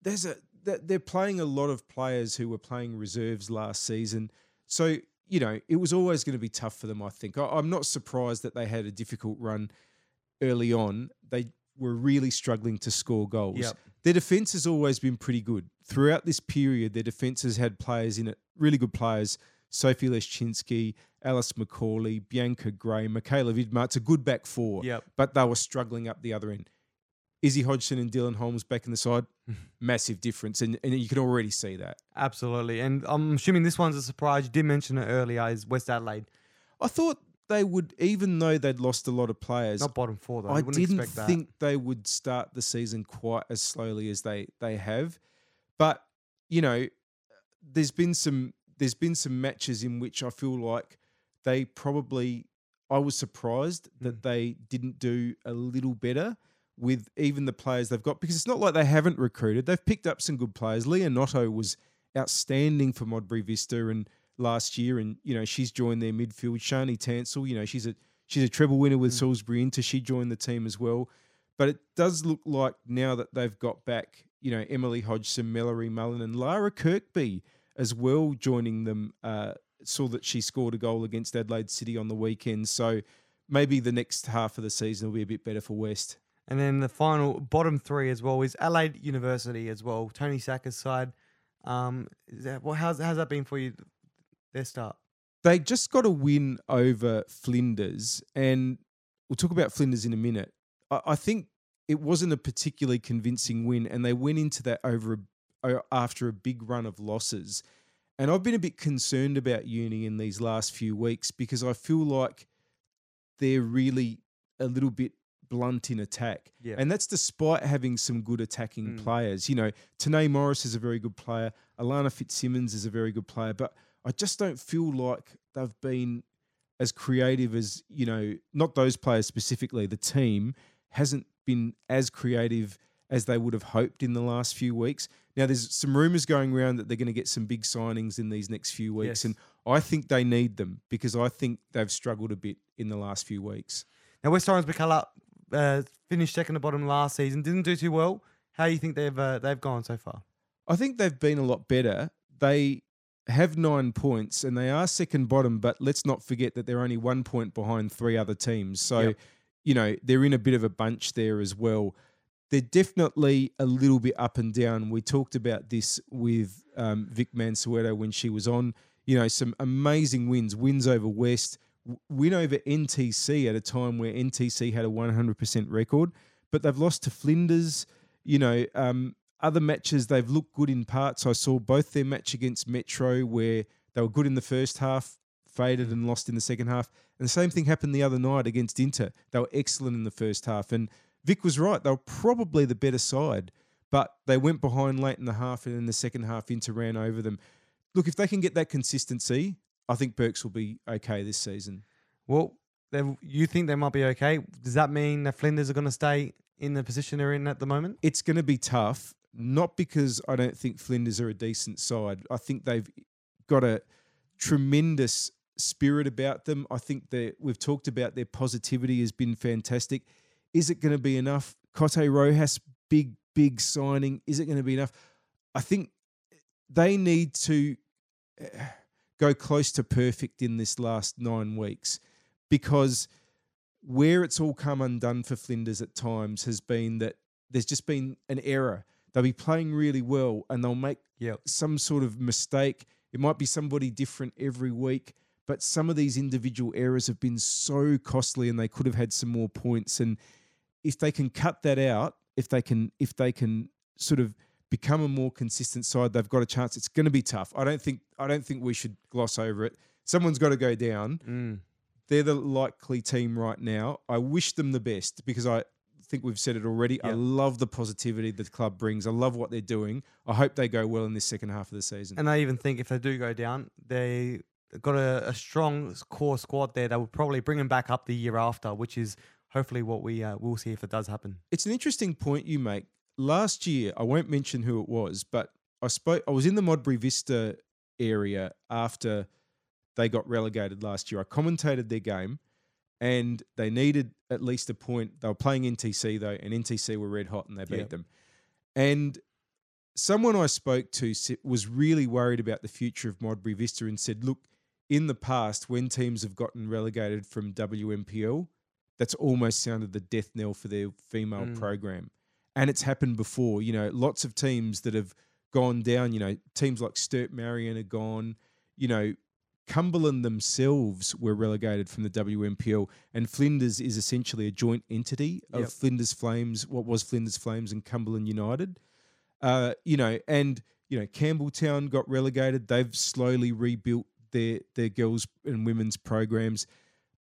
there's a they're playing a lot of players who were playing reserves last season. So you know it was always going to be tough for them. I think I, I'm not surprised that they had a difficult run early on. They were really struggling to score goals. Yep. Their defense has always been pretty good throughout this period. Their defense has had players in it, really good players. Sophie Leschinski, Alice Macaulay, Bianca Gray, Michaela Vidmar. It's a good back four Yep. but they were struggling up the other end. Izzy Hodgson and Dylan Holmes back in the side, massive difference, and, and you can already see that. Absolutely. And I'm assuming this one's a surprise. You did mention it earlier, is West Adelaide. I thought they would, even though they'd lost a lot of players, Not bottom four, though. I wouldn't didn't expect that. think they would start the season quite as slowly as they they have. But you know, there's been some there's been some matches in which I feel like they probably I was surprised that mm. they didn't do a little better with even the players they've got because it's not like they haven't recruited. They've picked up some good players. Leonotto was outstanding for Modbury Vista and last year, and you know she's joined their midfield. Shani Tansel, you know she's a she's a treble winner with Salisbury Inter. She joined the team as well. But it does look like now that they've got back, you know, Emily Hodgson, Mallory Mullen, and Lara Kirkby as well joining them. Uh, saw that she scored a goal against Adelaide City on the weekend. So maybe the next half of the season will be a bit better for West. And then the final bottom three as well is Adelaide University as well. Tony Sacker's side. Um, that, well, how's how's that been for you? Their start. They just got a win over Flinders, and we'll talk about Flinders in a minute. I, I think it wasn't a particularly convincing win, and they went into that over a, after a big run of losses. And I've been a bit concerned about Uni in these last few weeks because I feel like they're really a little bit blunt in attack. Yeah. And that's despite having some good attacking Mm. players. You know, Tanae Morris is a very good player. Alana Fitzsimmons is a very good player. But I just don't feel like they've been as creative as, you know, not those players specifically, the team hasn't been as creative as they would have hoped in the last few weeks. Now, there's some rumors going around that they're going to get some big signings in these next few weeks. Yes. And I think they need them because I think they've struggled a bit in the last few weeks. Now West Torrens Birkalla uh, finished second to bottom last season. Didn't do too well. How do you think they've uh, they've gone so far? I think they've been a lot better. They have nine points and they are second bottom, but let's not forget that they're only one point behind three other teams. So, Yep. you know, they're in a bit of a bunch there as well. they're definitely a little bit up and down. We talked about this with um, Vic Mansueto when she was on. You know, some amazing wins, wins over West, win over NTC at a time where NTC had a 100% record, but they've lost to Flinders. You know, um, other matches they've looked good in parts. I saw both their match against Metro where they were good in the first half, faded and lost in the second half. And the same thing happened the other night against Inter. They were excellent in the first half. And Vic was right. They were probably the better side, but they went behind late in the half and in the second half Inter ran over them. Look, if they can get that consistency, I think Burks will be okay this season. Well, you think they might be okay? Does that mean the Flinders are going to stay in the position they're in at the moment? It's going to be tough, not because I don't think Flinders are a decent side. I think they've got a tremendous spirit about them. I think that we've talked about their positivity has been fantastic. Is it going to be enough? Cote Rojas, big, big signing. Is it going to be enough? I think they need to eh, go close to perfect in this last nine weeks because where it's all come undone for Flinders at times has been that there's just been an error. They'll be playing really well and they'll make Yep. some sort of mistake. It might be somebody different every week, but some of these individual errors have been so costly and they could have had some more points. And if they can cut that out, if they can, if they can sort of become a more consistent side, they've got a chance. It's going to be tough. I don't think I don't think we should gloss over it. Someone's got to go down. Mm. They're the likely team right now. I wish them the best because I think we've said it already. I love the positivity the club brings. I love what they're doing. I hope they go well in this second half of the season. And I even think if they do go down, they got a, a strong core squad there that will probably bring them back up the year after, which is hopefully what we uh, will see if it does happen. it's an interesting point you make. Last year, I won't mention who it was, but I spoke. I was in the Modbury Vista area after they got relegated last year. I commentated their game, and they needed at least a point. They were playing NTC though, and NTC were red hot, and they beat Yep. them. And someone I spoke to was really worried about the future of Modbury Vista and said, "Look, in the past, when teams have gotten relegated from WNPL, that's almost sounded the death knell for their female Mm. program. And it's happened before. You know, lots of teams that have gone down, you know, teams like Sturt Marion are gone. You know, Cumberland themselves were relegated from the WNPL, and Flinders is essentially a joint entity of Yep. Flinders Flames, what was Flinders Flames and Cumberland United. Uh, you know, and you know, Campbelltown got relegated. They've slowly rebuilt their their girls and women's programs.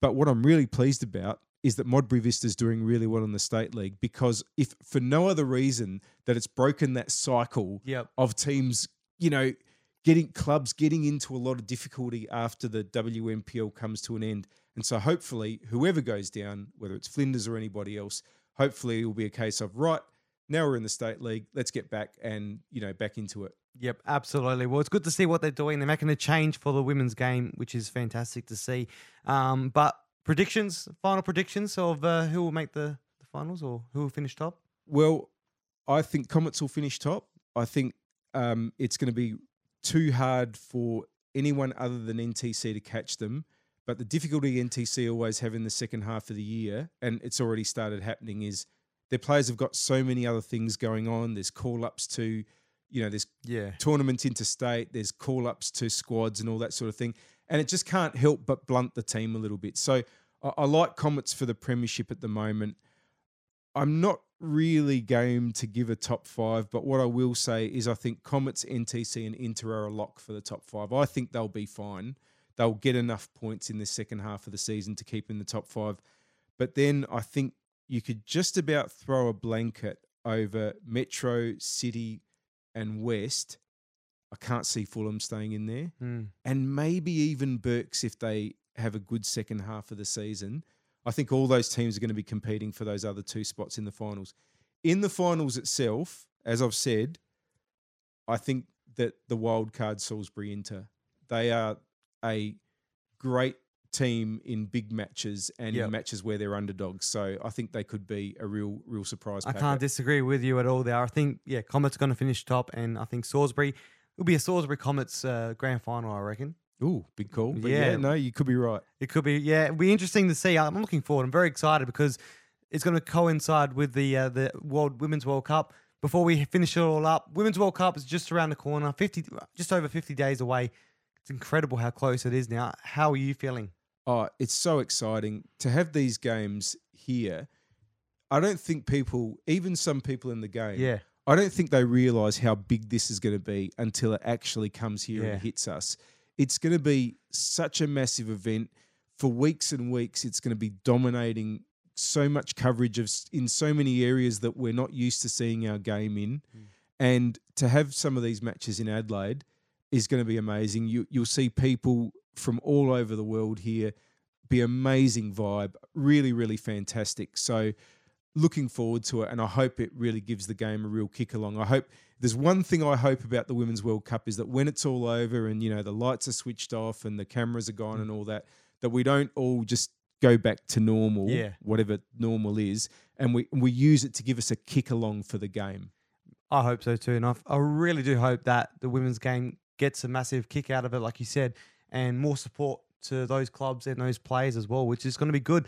But what I'm really pleased about is that Modbury Vista is doing really well in the state league because if for no other reason that it's broken that cycle Yep. of teams, you know, getting clubs getting into a lot of difficulty after the WNPL comes to an end. And so hopefully whoever goes down, whether it's Flinders or anybody else, hopefully it will be a case of right, now we're in the state league, let's get back and, you know, back into it. Yep, absolutely. Well, it's good to see what they're doing. They're making a change for the women's game, which is fantastic to see. Um, but predictions, final predictions of uh, who will make the, the finals or who will finish top? Well, I think Comets will finish top. I think um, it's going to be too hard for anyone other than NTC to catch them. But the difficulty NTC always have in the second half of the year, and it's already started happening, is their players have got so many other things going on. There's call ups to, you know, there's Yeah. tournaments interstate, there's call ups to squads and all that sort of thing. And it just can't help but blunt the team a little bit. So I, I like Comets for the Premiership at the moment. I'm not really game to give a top five, but what I will say is I think Comets, NTC, and Inter are a lock for the top five. I think they'll be fine. They'll get enough points in the second half of the season to keep in the top five. But then I think you could just about throw a blanket over Metro, City, and West. I can't see Fulham staying in there Mm. and maybe even Burks if they have a good second half of the season. I think all those teams are going to be competing for those other two spots in the finals. In the finals itself, as I've said, I think that the wild card Salisbury Inter, they are a great team in big matches and Yep. in matches where they're underdogs. So I think they could be a real, real surprise. I packet. can't disagree with you at all there. I think, yeah, Comets going to finish top, and I think Salisbury will be a Salisbury Comets uh, grand final, I reckon. Ooh, big call. But yeah. Yeah. no, you could be right. It could be, yeah, it'll be interesting to see. I'm looking forward. I'm very excited because it's going to coincide with the uh, the World Women's World Cup. Before we finish it all up, Women's World Cup is just around the corner, fifty, just over fifty days away. It's incredible how close it is now. How are you feeling? Oh, it's so exciting to have these games here. I don't think people, even some people in the game, Yeah, I don't think they realize how big this is going to be until it actually comes here Yeah. and hits us. It's going to be such a massive event for weeks and weeks. It's going to be dominating so much coverage of in so many areas that we're not used to seeing our game in, hmm. and to have some of these matches in Adelaide is going to be amazing. You you'll see people from all over the world here. Be amazing vibe, really, really fantastic. So looking forward to it, and I hope it really gives the game a real kick along. I hope there's one thing I hope about the Women's World Cup is that when it's all over and you know the lights are switched off and the cameras are gone mm. and all that, that we don't all just go back to normal, Yeah. whatever normal is, and we we use it to give us a kick along for the game. I hope so too, and I, I really do hope that the women's game gets a massive kick out of it, like you said, and more support to those clubs and those players as well, which is going to be good.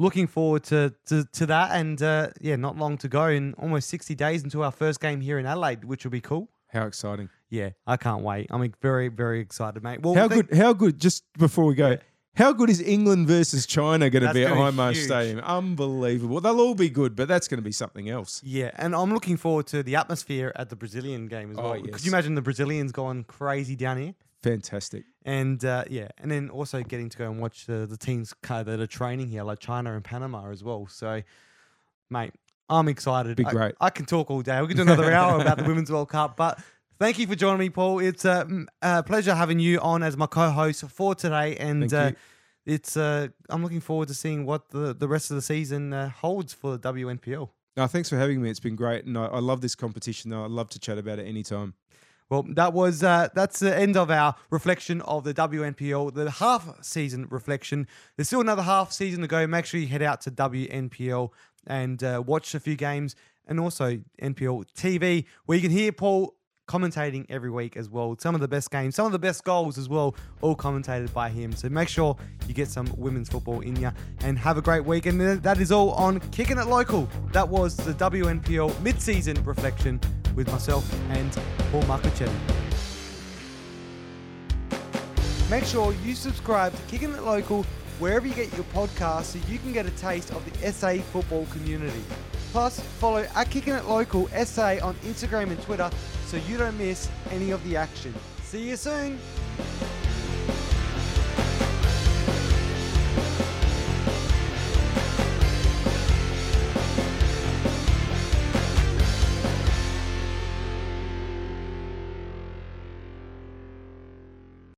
Looking forward to to, to that, and uh, yeah, not long to go, in almost sixty days into our first game here in Adelaide, which will be cool. How exciting! Yeah, I can't wait. I'm very very excited, mate. Well, How thank- good? How good? Just before we go. How good is England versus China going to be at gonna be Hindmarsh huge. Stadium? Unbelievable. They'll all be good, but that's going to be something else. Yeah, and I'm looking forward to the atmosphere at the Brazilian game as Oh, well. Could you imagine the Brazilians going crazy down here? Fantastic. And uh, yeah, and then also getting to go and watch the, the teams that are training here, like China and Panama as well. So, mate, I'm excited. Be great. I, can talk all day. We could do another hour about the Women's World Cup, but thank you for joining me, Paul. It's a, mm, a pleasure having you on as my co-host for today, and uh, it's uh, I'm looking forward to seeing what the, the rest of the season uh, holds for the WNPL. No, thanks for having me. It's been great, and I, I love this competition. I'd love to chat about it anytime. Well, that was uh, that's the end of our reflection of the WNPL, the half season reflection. There's still another half season to go. Make sure you head out to WNPL and uh, watch a few games, and also NPL TV, where you can hear Paul commentating every week as well. Some of the best games, some of the best goals as well, all commentated by him. So make sure you get some women's football in you and have a great week. And that is all on Kicking It Local. That was the WNPL mid-season reflection with myself and Paul Marcuccitti. Make sure you subscribe to Kicking It Local wherever you get your podcast so you can get a taste of the SA football community. Plus, follow at Kicking It Local SA on Instagram and Twitter so you don't miss any of the action. See you soon!